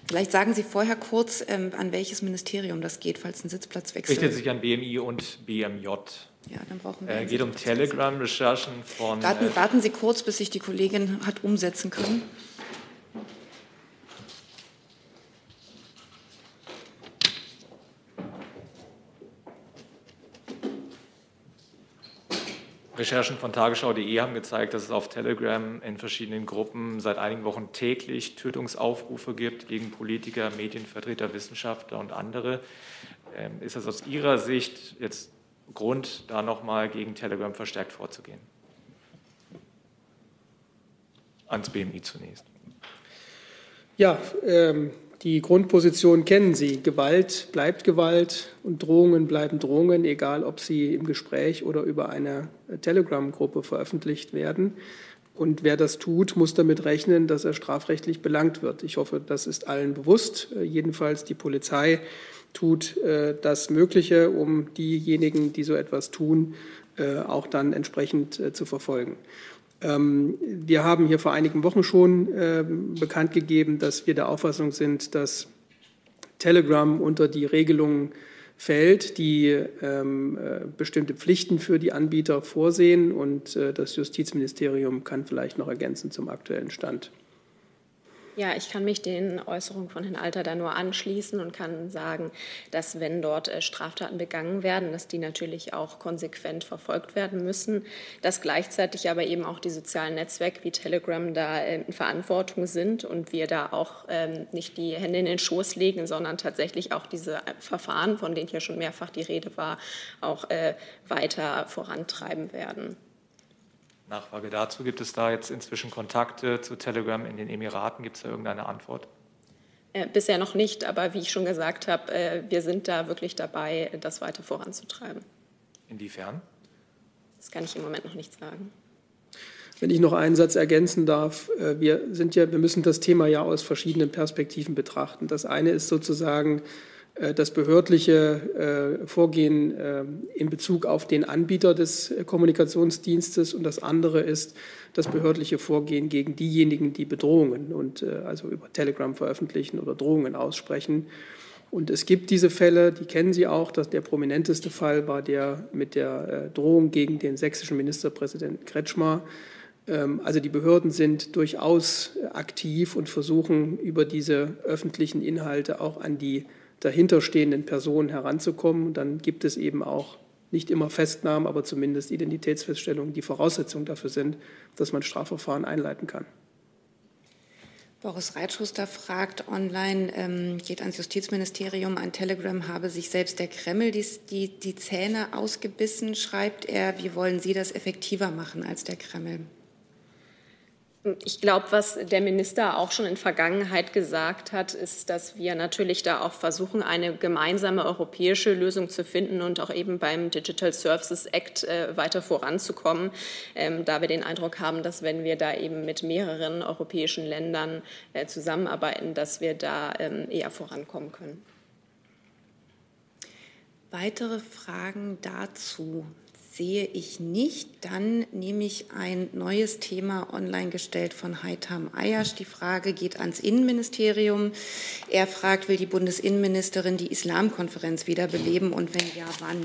Vielleicht sagen Sie vorher kurz, ähm, an welches Ministerium das geht, falls ein Sitzplatzwechsel. Richtet sich an BMI und BMJ. Ja, dann brauchen wir. Äh, geht um Telegram-Recherchen von. Warten, äh, warten Sie kurz, bis sich die Kollegin hat umsetzen können. Recherchen von tagesschau.de haben gezeigt, dass es auf Telegram in verschiedenen Gruppen seit einigen Wochen täglich Tötungsaufrufe gibt gegen Politiker, Medienvertreter, Wissenschaftler und andere. Ähm, ist das aus Ihrer Sicht jetzt Grund, da nochmal gegen Telegram verstärkt vorzugehen? Ans BMI zunächst. Ja, ähm, die Grundposition kennen Sie. Gewalt bleibt Gewalt und Drohungen bleiben Drohungen, egal ob sie im Gespräch oder über eine Telegram-Gruppe veröffentlicht werden. Und wer das tut, muss damit rechnen, dass er strafrechtlich belangt wird. Ich hoffe, das ist allen bewusst. Jedenfalls die Polizei tut äh, das Mögliche, um diejenigen, die so etwas tun, äh, auch dann entsprechend äh, zu verfolgen. Ähm, wir haben hier vor einigen Wochen schon ähm, bekannt gegeben, dass wir der Auffassung sind, dass Telegram unter die Regelungen fällt, die ähm, äh, bestimmte Pflichten für die Anbieter vorsehen. Und äh, das Justizministerium kann vielleicht noch ergänzen zum aktuellen Stand. Ja, ich kann mich den Äußerungen von Herrn Alter da nur anschließen und kann sagen, dass wenn dort äh, Straftaten begangen werden, dass die natürlich auch konsequent verfolgt werden müssen, dass gleichzeitig aber eben auch die sozialen Netzwerke wie Telegram da äh, in Verantwortung sind und wir da auch ähm, nicht die Hände in den Schoß legen, sondern tatsächlich auch diese äh, Verfahren, von denen hier schon mehrfach die Rede war, auch weiter vorantreiben werden. Nachfrage dazu. Gibt es da jetzt inzwischen Kontakte zu Telegram in den Emiraten? Gibt es da irgendeine Antwort? Äh, bisher noch nicht, aber wie ich schon gesagt habe, äh, wir sind da wirklich dabei, das weiter voranzutreiben. Inwiefern? Das kann ich im Moment noch nicht sagen. Wenn ich noch einen Satz ergänzen darf, äh, wir sind ja, wir müssen das Thema ja aus verschiedenen Perspektiven betrachten. Das eine ist sozusagen äh, das behördliche äh, Vorgehen äh, in Bezug auf den Anbieter des Kommunikationsdienstes und das andere ist das behördliche Vorgehen gegen diejenigen, die Bedrohungen und also über Telegram veröffentlichen oder Drohungen aussprechen. Und es gibt diese Fälle, die kennen Sie auch. Dass der prominenteste Fall war der mit der Drohung gegen den sächsischen Ministerpräsidenten Kretschmer. Ähm, also die Behörden sind durchaus aktiv und versuchen über diese öffentlichen Inhalte auch an die dahinterstehenden Personen heranzukommen. Und dann gibt es eben auch nicht immer Festnahmen, aber zumindest Identitätsfeststellungen, die Voraussetzung dafür sind, dass man Strafverfahren einleiten kann. Boris Reitschuster fragt online, ähm, geht ans Justizministerium, an Telegram habe sich selbst der Kreml die, die, die Zähne ausgebissen, schreibt er. Wie wollen Sie das effektiver machen als der Kreml? Ich glaube, was der Minister auch schon in Vergangenheit gesagt hat, ist, dass wir natürlich da auch versuchen, eine gemeinsame europäische Lösung zu finden und auch eben beim Digital Services Act äh, weiter voranzukommen, ähm, da wir den Eindruck haben, dass wenn wir da eben mit mehreren europäischen Ländern äh, zusammenarbeiten, dass wir da ähm, eher vorankommen können. Weitere Fragen dazu sehe ich nicht. Dann nehme ich ein neues Thema online gestellt von Heitam Ayash. Die Frage geht ans Innenministerium. Er fragt, will die Bundesinnenministerin die Islamkonferenz wiederbeleben und wenn ja, wann?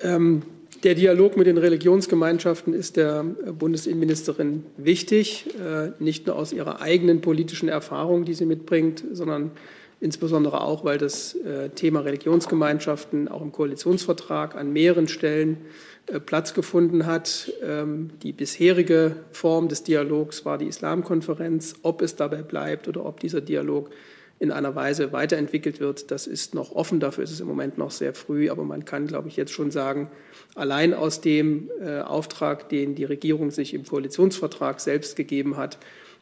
Ähm, der Dialog mit den Religionsgemeinschaften ist der Bundesinnenministerin wichtig, äh, nicht nur aus ihrer eigenen politischen Erfahrung, die sie mitbringt, sondern insbesondere auch, weil das äh, Thema Religionsgemeinschaften auch im Koalitionsvertrag an mehreren Stellen äh, Platz gefunden hat. Ähm, die bisherige Form des Dialogs war die Islamkonferenz. Ob es dabei bleibt oder ob dieser Dialog in einer Weise weiterentwickelt wird, das ist noch offen. Dafür ist es im Moment noch sehr früh. Aber man kann, glaube ich, jetzt schon sagen, allein aus dem äh, Auftrag, den die Regierung sich im Koalitionsvertrag selbst gegeben hat,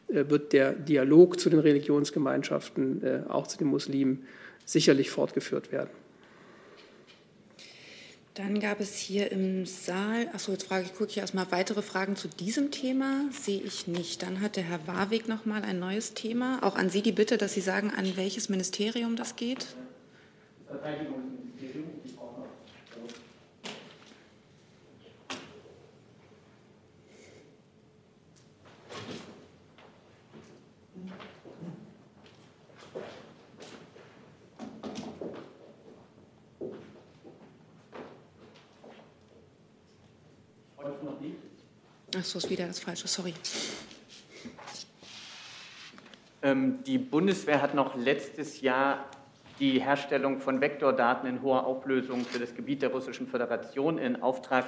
wird der Dialog zu den Religionsgemeinschaften, äh, auch zu den Muslimen, sicherlich fortgeführt werden. Dann gab es hier im Saal, achso, jetzt frage ich, gucke ich erstmal weitere Fragen zu diesem Thema, sehe ich nicht. Dann hat der Herr Warweg noch mal ein neues Thema. Auch an Sie die Bitte, dass Sie sagen, an welches Ministerium das geht. Verteidigungsministerium. Ach so, ist wieder das Falsche, sorry. Ähm, die Bundeswehr hat noch letztes Jahr die Herstellung von Vektordaten in hoher Auflösung für das Gebiet der Russischen Föderation in Auftrag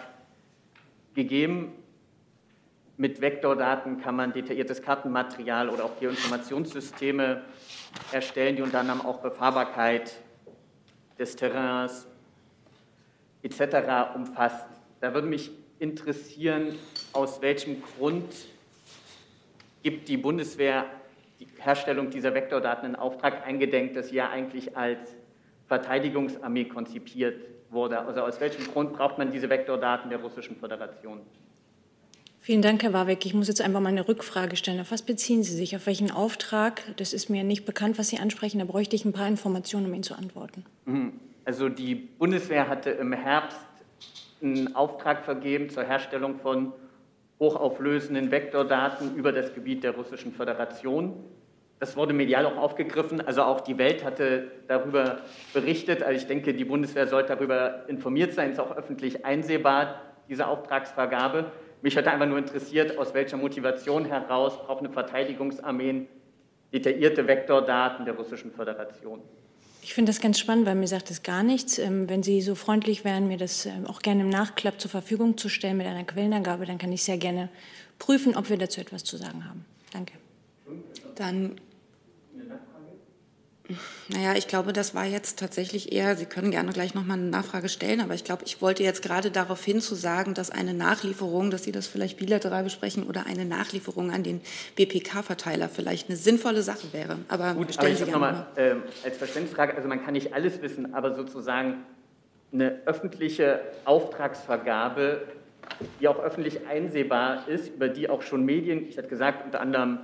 gegeben. Mit Vektordaten kann man detailliertes Kartenmaterial oder auch Geoinformationssysteme erstellen, die unter anderem auch Befahrbarkeit des Terrains etc. umfasst. Da würde mich interessieren, aus welchem Grund gibt die Bundeswehr die Herstellung dieser Vektordaten in Auftrag, eingedenk, dass sie ja eigentlich als Verteidigungsarmee konzipiert wurde. Also aus welchem Grund braucht man diese Vektordaten der Russischen Föderation? Vielen Dank, Herr Warwick. Ich muss jetzt einfach mal eine Rückfrage stellen. Auf was beziehen Sie sich? Auf welchen Auftrag? Das ist mir nicht bekannt, was Sie ansprechen. Da bräuchte ich ein paar Informationen, um Ihnen zu antworten. Mhm. Also die Bundeswehr hatte im Herbst einen Auftrag vergeben zur Herstellung von hochauflösenden Vektordaten über das Gebiet der Russischen Föderation. Das wurde medial auch aufgegriffen, also auch die Welt hatte darüber berichtet. Also ich denke, die Bundeswehr sollte darüber informiert sein, ist auch öffentlich einsehbar, diese Auftragsvergabe. Mich hat einfach nur interessiert, aus welcher Motivation heraus braucht eine Verteidigungsarmee detaillierte Vektordaten der Russischen Föderation. Ich finde das ganz spannend, weil mir sagt es gar nichts. Ähm, wenn Sie so freundlich wären, mir das ähm, auch gerne im Nachklapp zur Verfügung zu stellen mit einer Quellenangabe, dann kann ich sehr gerne prüfen, ob wir dazu etwas zu sagen haben. Danke. Dann naja, ich glaube, das war jetzt tatsächlich eher, Sie können gerne gleich noch mal eine Nachfrage stellen, aber ich glaube, ich wollte jetzt gerade darauf hin zu sagen, dass eine Nachlieferung, dass Sie das vielleicht bilateral besprechen oder eine Nachlieferung an den BPK-Verteiler vielleicht eine sinnvolle Sache wäre. Aber Gut, stellen aber ich Sie gerne nochmal äh, als Verständnisfrage, also man kann nicht alles wissen, aber sozusagen eine öffentliche Auftragsvergabe, die auch öffentlich einsehbar ist, über die auch schon Medien, ich hatte gesagt, unter anderem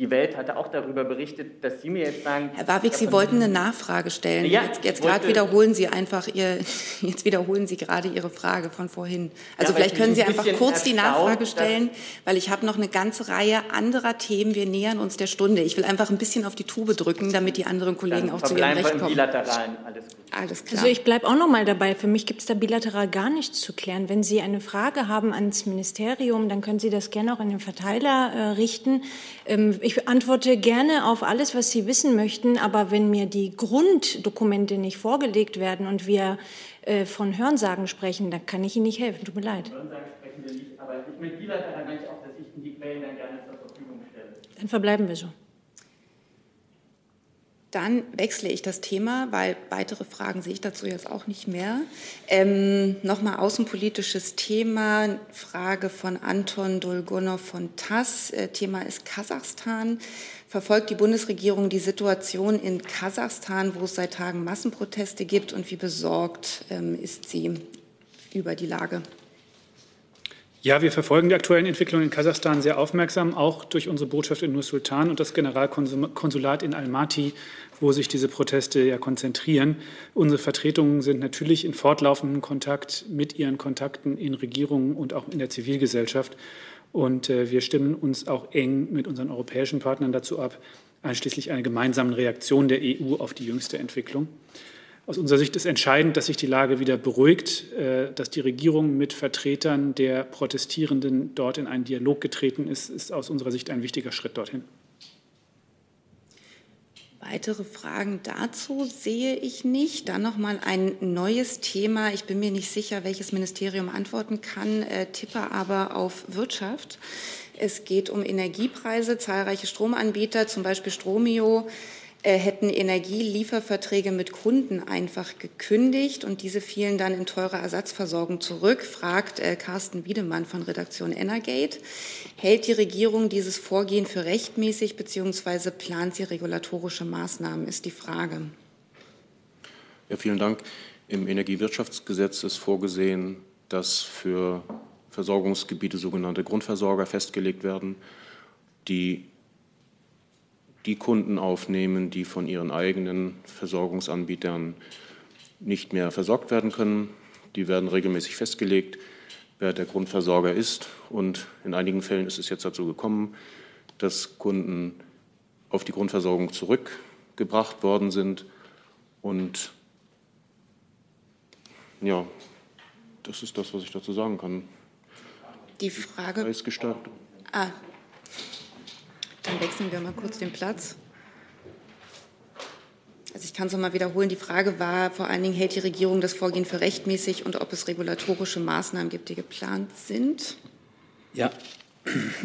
die Welt hatte auch darüber berichtet, dass Sie mir jetzt sagen. Herr Warwick, Sie wollten eine Nachfrage stellen. Ja, jetzt jetzt gerade wiederholen Sie einfach Ihr, <laughs> jetzt wiederholen Sie gerade Ihre Frage von vorhin. Also Ja, vielleicht können Sie ein einfach kurz die Nachfrage stellen, weil ich habe noch eine ganze Reihe anderer Themen. Wir nähern uns der Stunde. Ich will einfach ein bisschen auf die Tube drücken, damit die anderen Kollegen Dann auch zu ihrem Recht kommen. Bilateralen. Alles gut. Alles klar. Also ich bleibe auch noch mal dabei. Für mich gibt es da bilateral gar nichts zu klären. Wenn Sie eine Frage haben ans Ministerium, dann können Sie das gerne auch an den Verteiler äh, richten. Ähm, ich antworte gerne auf alles, was Sie wissen möchten. Aber wenn mir die Grunddokumente nicht vorgelegt werden und wir äh, von Hörensagen sprechen, dann kann ich Ihnen nicht helfen. Tut mir leid. Hörensagen sprechen wir nicht, aber ich mit bilateral meine ich auch, dass ich Ihnen die Quellen dann gerne zur Verfügung Dann verbleiben wir so. Dann wechsle ich das Thema, weil weitere Fragen sehe ich dazu jetzt auch nicht mehr. Ähm, Nochmal außenpolitisches Thema, Frage von Anton Dolgonov von TASS. Äh, Thema ist Kasachstan. Verfolgt die Bundesregierung die Situation in Kasachstan, wo es seit Tagen Massenproteste gibt und wie besorgt ähm, ist sie über die Lage? Ja, wir verfolgen die aktuellen Entwicklungen in Kasachstan sehr aufmerksam, auch durch unsere Botschaft in Nur-Sultan und das Generalkonsulat in Almaty, wo sich diese Proteste ja konzentrieren. Unsere Vertretungen sind natürlich in fortlaufendem Kontakt mit ihren Kontakten in Regierungen und auch in der Zivilgesellschaft. Und äh, wir stimmen uns auch eng mit unseren europäischen Partnern dazu ab, einschließlich einer gemeinsamen Reaktion der EU auf die jüngste Entwicklung. Aus unserer Sicht ist entscheidend, dass sich die Lage wieder beruhigt, äh, dass die Regierung mit Vertretern der Protestierenden dort in einen Dialog getreten ist, ist aus unserer Sicht ein wichtiger Schritt dorthin. Weitere Fragen dazu sehe ich nicht. Dann noch mal ein neues Thema. Ich bin mir nicht sicher, welches Ministerium antworten kann, äh, tippe aber auf Wirtschaft. Es geht um Energiepreise. Zahlreiche Stromanbieter, zum Beispiel Stromio, hätten Energielieferverträge mit Kunden einfach gekündigt und diese fielen dann in teure Ersatzversorgung zurück, fragt äh, Carsten Wiedemann von Redaktion Energate. Hält die Regierung dieses Vorgehen für rechtmäßig bzw. plant sie regulatorische Maßnahmen, ist die Frage. Ja, vielen Dank. Im Energiewirtschaftsgesetz ist vorgesehen, dass für Versorgungsgebiete sogenannte Grundversorger festgelegt werden, die die Kunden aufnehmen, die von ihren eigenen Versorgungsanbietern nicht mehr versorgt werden können. Die werden regelmäßig festgelegt, wer der Grundversorger ist. Und in einigen Fällen ist es jetzt dazu gekommen, dass Kunden auf die Grundversorgung zurückgebracht worden sind. Und ja, das ist das, was ich dazu sagen kann. Die Frage. Preisgestaltung. Ah, dann wechseln wir mal kurz den Platz. Also ich kann es nochmal wiederholen. Die Frage war vor allen Dingen, hält die Regierung das Vorgehen für rechtmäßig und ob es regulatorische Maßnahmen gibt, die geplant sind? Ja,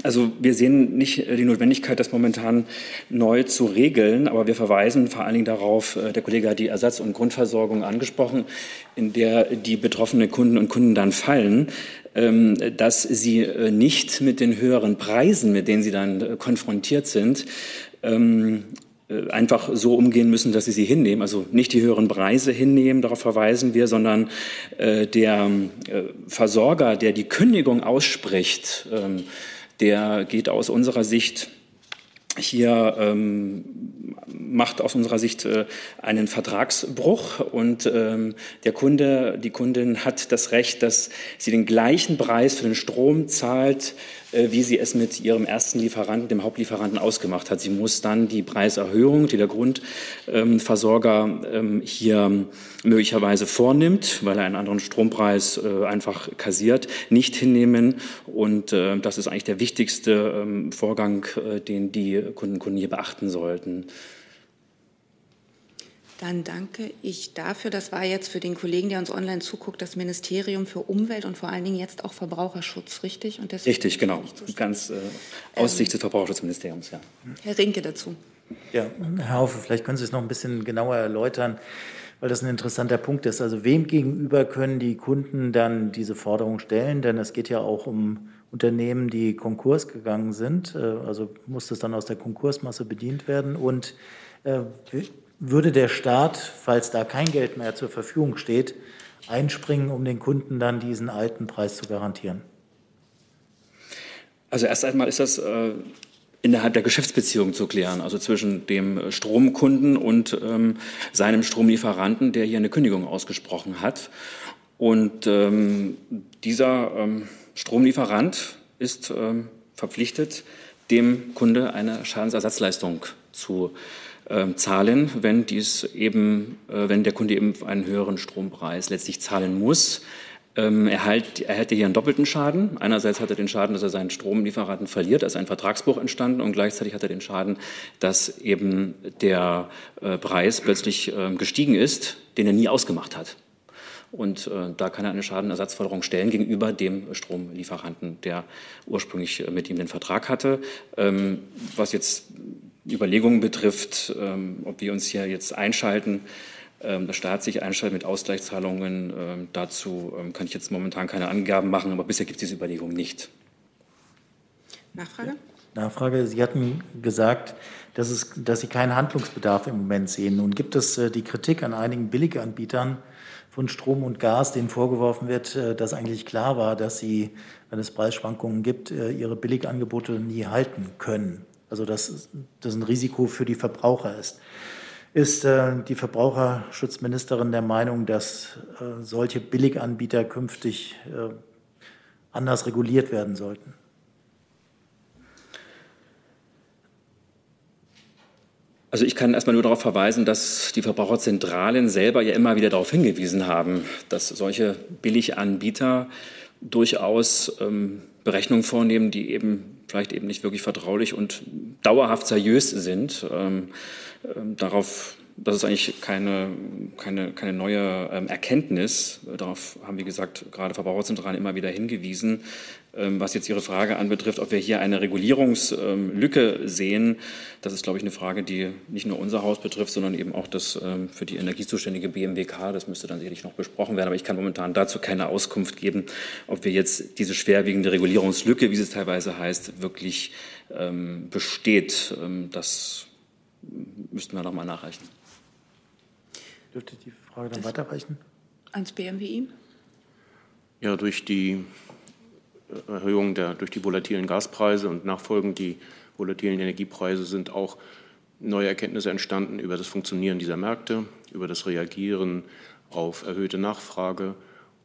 also wir sehen nicht die Notwendigkeit, das momentan neu zu regeln, aber wir verweisen vor allen Dingen darauf, äh, der Kollege hat die Ersatz- und Grundversorgung angesprochen, in der die betroffenen Kunden und Kunden dann fallen. Ähm, dass sie äh, nicht mit den höheren Preisen, mit denen sie dann äh, konfrontiert sind, ähm, äh, einfach so umgehen müssen, dass sie sie hinnehmen. Also nicht die höheren Preise hinnehmen, darauf verweisen wir, sondern der Versorger, der die Kündigung ausspricht, ähm, der geht aus unserer Sicht hier ähm, macht aus unserer Sicht äh, einen Vertragsbruch und ähm, der Kunde, die Kundin hat das Recht, dass sie den gleichen Preis für den Strom zahlt, wie sie es mit ihrem ersten Lieferanten, dem Hauptlieferanten, ausgemacht hat. Sie muss dann die Preiserhöhung, die der Grundversorger ähm, hier möglicherweise vornimmt, weil er einen anderen Strompreis äh, einfach kassiert, nicht hinnehmen. Und äh, das ist eigentlich der wichtigste ähm, Vorgang, den die Kunden und Kunden hier beachten sollten. Dann danke ich dafür. Das war jetzt für den Kollegen, der uns online zuguckt, das Ministerium für Umwelt und vor allen Dingen jetzt auch Verbraucherschutz, richtig? Und richtig, genau. Ganz äh, aus ähm, Sicht des Verbraucherschutzministeriums, ja. Herr Rinke dazu. Ja, Herr Haufe, vielleicht können Sie es noch ein bisschen genauer erläutern, weil das ein interessanter Punkt ist. Also wem gegenüber können die Kunden dann diese Forderung stellen? Denn es geht ja auch um Unternehmen, die Konkurs gegangen sind. Äh, also muss das dann aus der Konkursmasse bedient werden. Und äh, würde der Staat, falls da kein Geld mehr zur Verfügung steht, einspringen, um den Kunden dann diesen alten Preis zu garantieren? Also erst einmal ist das äh, innerhalb der Geschäftsbeziehung zu klären, also zwischen dem Stromkunden und ähm, seinem Stromlieferanten, der hier eine Kündigung ausgesprochen hat. Und ähm, dieser ähm, Stromlieferant ist ähm, verpflichtet, dem Kunde eine Schadensersatzleistung zu ähm, zahlen, wenn dies eben, äh, wenn der Kunde eben einen höheren Strompreis letztlich zahlen muss. Ähm, er, halt, er hätte hier einen doppelten Schaden. Einerseits hat er den Schaden, dass er seinen Stromlieferanten verliert, ist ein Vertragsbruch entstanden und gleichzeitig hat er den Schaden, dass eben der äh, Preis plötzlich äh, gestiegen ist, den er nie ausgemacht hat. und äh, da kann er eine Schadenersatzforderung stellen gegenüber dem Stromlieferanten, der ursprünglich mit ihm den Vertrag hatte. Ähm, was jetzt Überlegungen betrifft, ähm, ob wir uns hier jetzt einschalten, ähm, der Staat sich einschaltet mit Ausgleichszahlungen, ähm, dazu ähm, kann ich jetzt momentan keine Angaben machen, aber bisher gibt es diese Überlegung nicht. Nachfrage? Nachfrage. Sie hatten gesagt, dass, es, dass Sie keinen Handlungsbedarf im Moment sehen. Nun gibt es äh, die Kritik an einigen Billiganbietern von Strom und Gas, denen vorgeworfen wird, äh, dass eigentlich klar war, dass sie, wenn es Preisschwankungen gibt, äh, ihre Billigangebote nie halten können. Also dass das ein Risiko für die Verbraucher ist. Ist die Verbraucherschutzministerin der Meinung, dass solche Billiganbieter künftig anders reguliert werden sollten? Also ich kann erstmal nur darauf verweisen, dass die Verbraucherzentralen selber ja immer wieder darauf hingewiesen haben, dass solche Billiganbieter durchaus ähm, Berechnungen vornehmen, die eben vielleicht eben nicht wirklich vertraulich und dauerhaft seriös sind. Ähm, ähm, darauf das ist eigentlich keine, keine, keine neue ähm, Erkenntnis. Darauf haben, wie gesagt, gerade Verbraucherzentralen immer wieder hingewiesen. Ähm, was jetzt Ihre Frage anbetrifft, ob wir hier eine Regulierungslücke sehen, das ist, glaube ich, eine Frage, die nicht nur unser Haus betrifft, sondern eben auch das ähm, für die energiezuständige BMWK. Das müsste dann sicherlich noch besprochen werden. Aber ich kann momentan dazu keine Auskunft geben, ob wir jetzt diese schwerwiegende Regulierungslücke, wie es teilweise heißt, wirklich ähm, besteht. Das müssten wir noch mal nachreichen. Dürfte die Frage dann weiterreichen? Ans BMWI? Ja, durch die Erhöhung der, durch die volatilen Gaspreise und nachfolgend die volatilen Energiepreise sind auch neue Erkenntnisse entstanden über das Funktionieren dieser Märkte, über das Reagieren auf erhöhte Nachfrage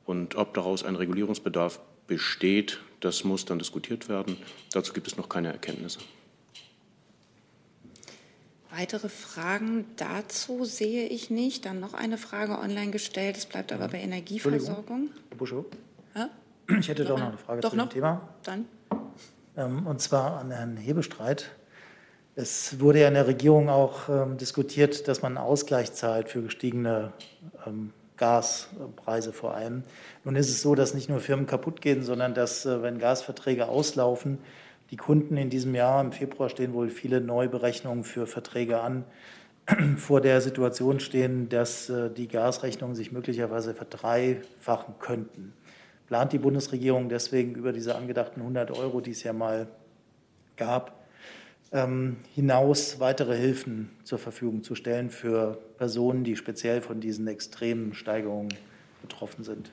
und ob daraus ein Regulierungsbedarf besteht, das muss dann diskutiert werden. Dazu gibt es noch keine Erkenntnisse. Weitere Fragen dazu sehe ich nicht. Dann noch eine Frage online gestellt. Es bleibt aber bei Energieversorgung. Buschow. Ja? Ich hätte doch noch eine Frage doch zu noch? dem Thema. Dann. Ähm, und zwar an Herrn Hebestreit. Es wurde ja in der Regierung auch ähm, diskutiert, dass man einen Ausgleich zahlt für gestiegene ähm, Gaspreise vor allem. Nun ist es so, dass nicht nur Firmen kaputt gehen, sondern dass, äh, wenn Gasverträge auslaufen, die Kunden in diesem Jahr, im Februar stehen wohl viele Neuberechnungen für Verträge an, <clears throat> vor der Situation stehen, dass äh, die Gasrechnungen sich möglicherweise verdreifachen könnten. Plant die Bundesregierung deswegen über diese angedachten 100 Euro, die es ja mal gab, ähm, hinaus weitere Hilfen zur Verfügung zu stellen für Personen, die speziell von diesen extremen Steigerungen betroffen sind?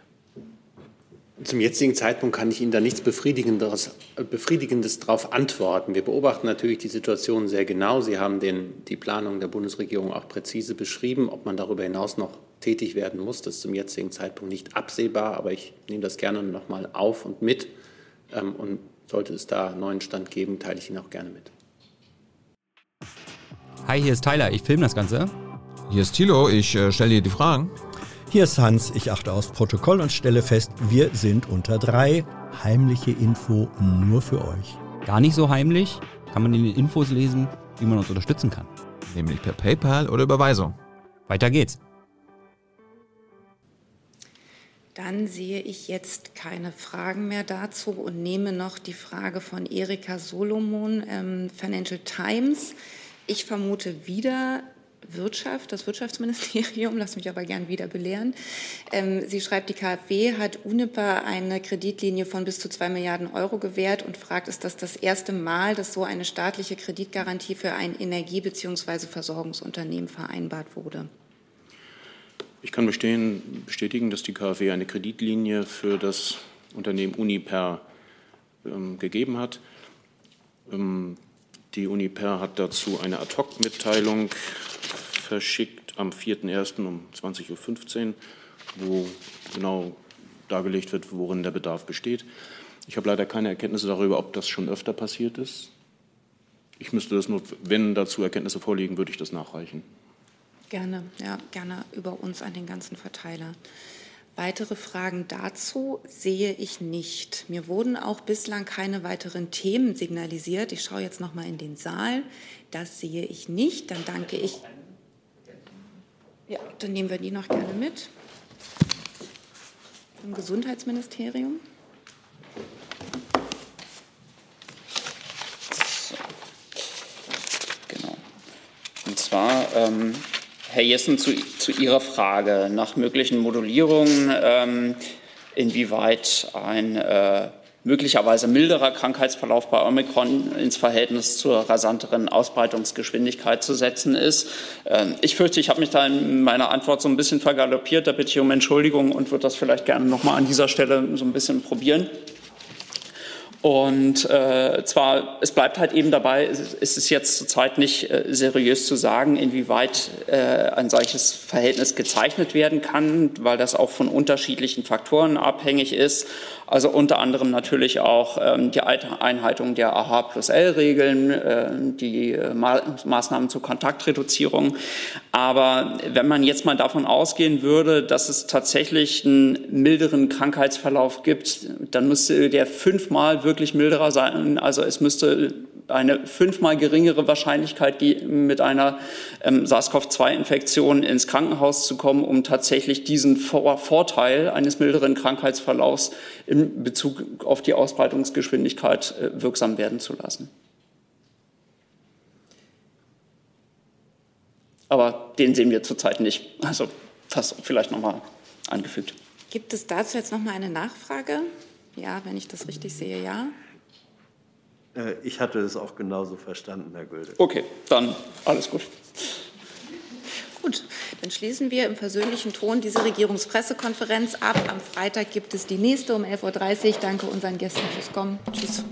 Zum jetzigen Zeitpunkt kann ich Ihnen da nichts Befriedigendes, Befriedigendes darauf antworten. Wir beobachten natürlich die Situation sehr genau. Sie haben den, die Planung der Bundesregierung auch präzise beschrieben. Ob man darüber hinaus noch tätig werden muss, das ist zum jetzigen Zeitpunkt nicht absehbar. Aber ich nehme das gerne noch mal auf und mit. Ähm, und sollte es da einen neuen Stand geben, teile ich ihn auch gerne mit. Hi, hier ist Tyler. Ich filme das Ganze. Hier ist Thilo. Ich äh, stelle dir die Fragen. Hier ist Hans, ich achte aufs Protokoll und stelle fest, wir sind unter drei. Heimliche Info nur für euch. Gar nicht so heimlich, kann man in den Infos lesen, wie man uns unterstützen kann. Nämlich per PayPal oder Überweisung. Weiter geht's. Dann sehe ich jetzt keine Fragen mehr dazu und nehme noch die Frage von Erika Solomon, ähm, Financial Times. Ich vermute wieder Wirtschaft, das Wirtschaftsministerium, <laughs> lass mich aber gern wieder belehren. Ähm, sie schreibt, die KfW hat UNIPA eine Kreditlinie von bis zu zwei Milliarden Euro gewährt und fragt, ist das das erste Mal, dass so eine staatliche Kreditgarantie für ein Energie- bzw. Versorgungsunternehmen vereinbart wurde? Ich kann bestehen, bestätigen, dass die KfW eine Kreditlinie für das Unternehmen Uniper ähm, gegeben hat. Ähm, die Uniper hat dazu eine Ad-Hoc-Mitteilung verschickt am 4.1. um 20.15 Uhr, wo genau dargelegt wird, worin der Bedarf besteht. Ich habe leider keine Erkenntnisse darüber, ob das schon öfter passiert ist. Ich müsste das nur, wenn dazu Erkenntnisse vorliegen, würde ich das nachreichen. Gerne, ja, gerne über uns an den ganzen Verteiler. Weitere Fragen dazu sehe ich nicht. Mir wurden auch bislang keine weiteren Themen signalisiert. Ich schaue jetzt noch mal in den Saal. Das sehe ich nicht. Dann danke ich. Ja, dann nehmen wir die noch gerne mit. dem Gesundheitsministerium. Genau. Und zwar, ähm, Herr Jessen, zu, zu, Ihrer Frage nach möglichen Modulierungen, ähm, inwieweit ein äh, möglicherweise milderer Krankheitsverlauf bei Omikron ins Verhältnis zur rasanteren Ausbreitungsgeschwindigkeit zu setzen ist. Ähm, ich fürchte, ich habe mich da in meiner Antwort so ein bisschen vergaloppiert. Da bitte ich um Entschuldigung und würde das vielleicht gerne noch mal an dieser Stelle so ein bisschen probieren. Und äh, zwar, es bleibt halt eben dabei, es ist jetzt zurzeit nicht äh, seriös zu sagen, inwieweit äh, ein solches Verhältnis gezeichnet werden kann, weil das auch von unterschiedlichen Faktoren abhängig ist. Also unter anderem natürlich auch ähm, die Einhaltung der AH plus L-Regeln, äh, die äh, Ma Maßnahmen zur Kontaktreduzierung. Aber wenn man jetzt mal davon ausgehen würde, dass es tatsächlich einen milderen Krankheitsverlauf gibt, dann müsste der fünfmal wirklich milderer sein. Also es müsste eine fünfmal geringere Wahrscheinlichkeit mit einer ähm, SARS-CoV-2-Infektion ins Krankenhaus zu kommen, um tatsächlich diesen Vor Vorteil eines milderen Krankheitsverlaufs in Bezug auf die Ausbreitungsgeschwindigkeit äh, wirksam werden zu lassen. Aber den sehen wir zurzeit nicht. Also das vielleicht nochmal angefügt. Gibt es dazu jetzt nochmal eine Nachfrage? Ja, wenn ich das richtig sehe, ja. Äh, ich hatte es auch genauso verstanden, Herr Gülde. Okay, dann alles gut. Gut, dann schließen wir im versöhnlichen Ton diese Regierungspressekonferenz ab. Am Freitag gibt es die nächste um 11.30 Uhr. Danke unseren Gästen fürs Kommen. Tschüss.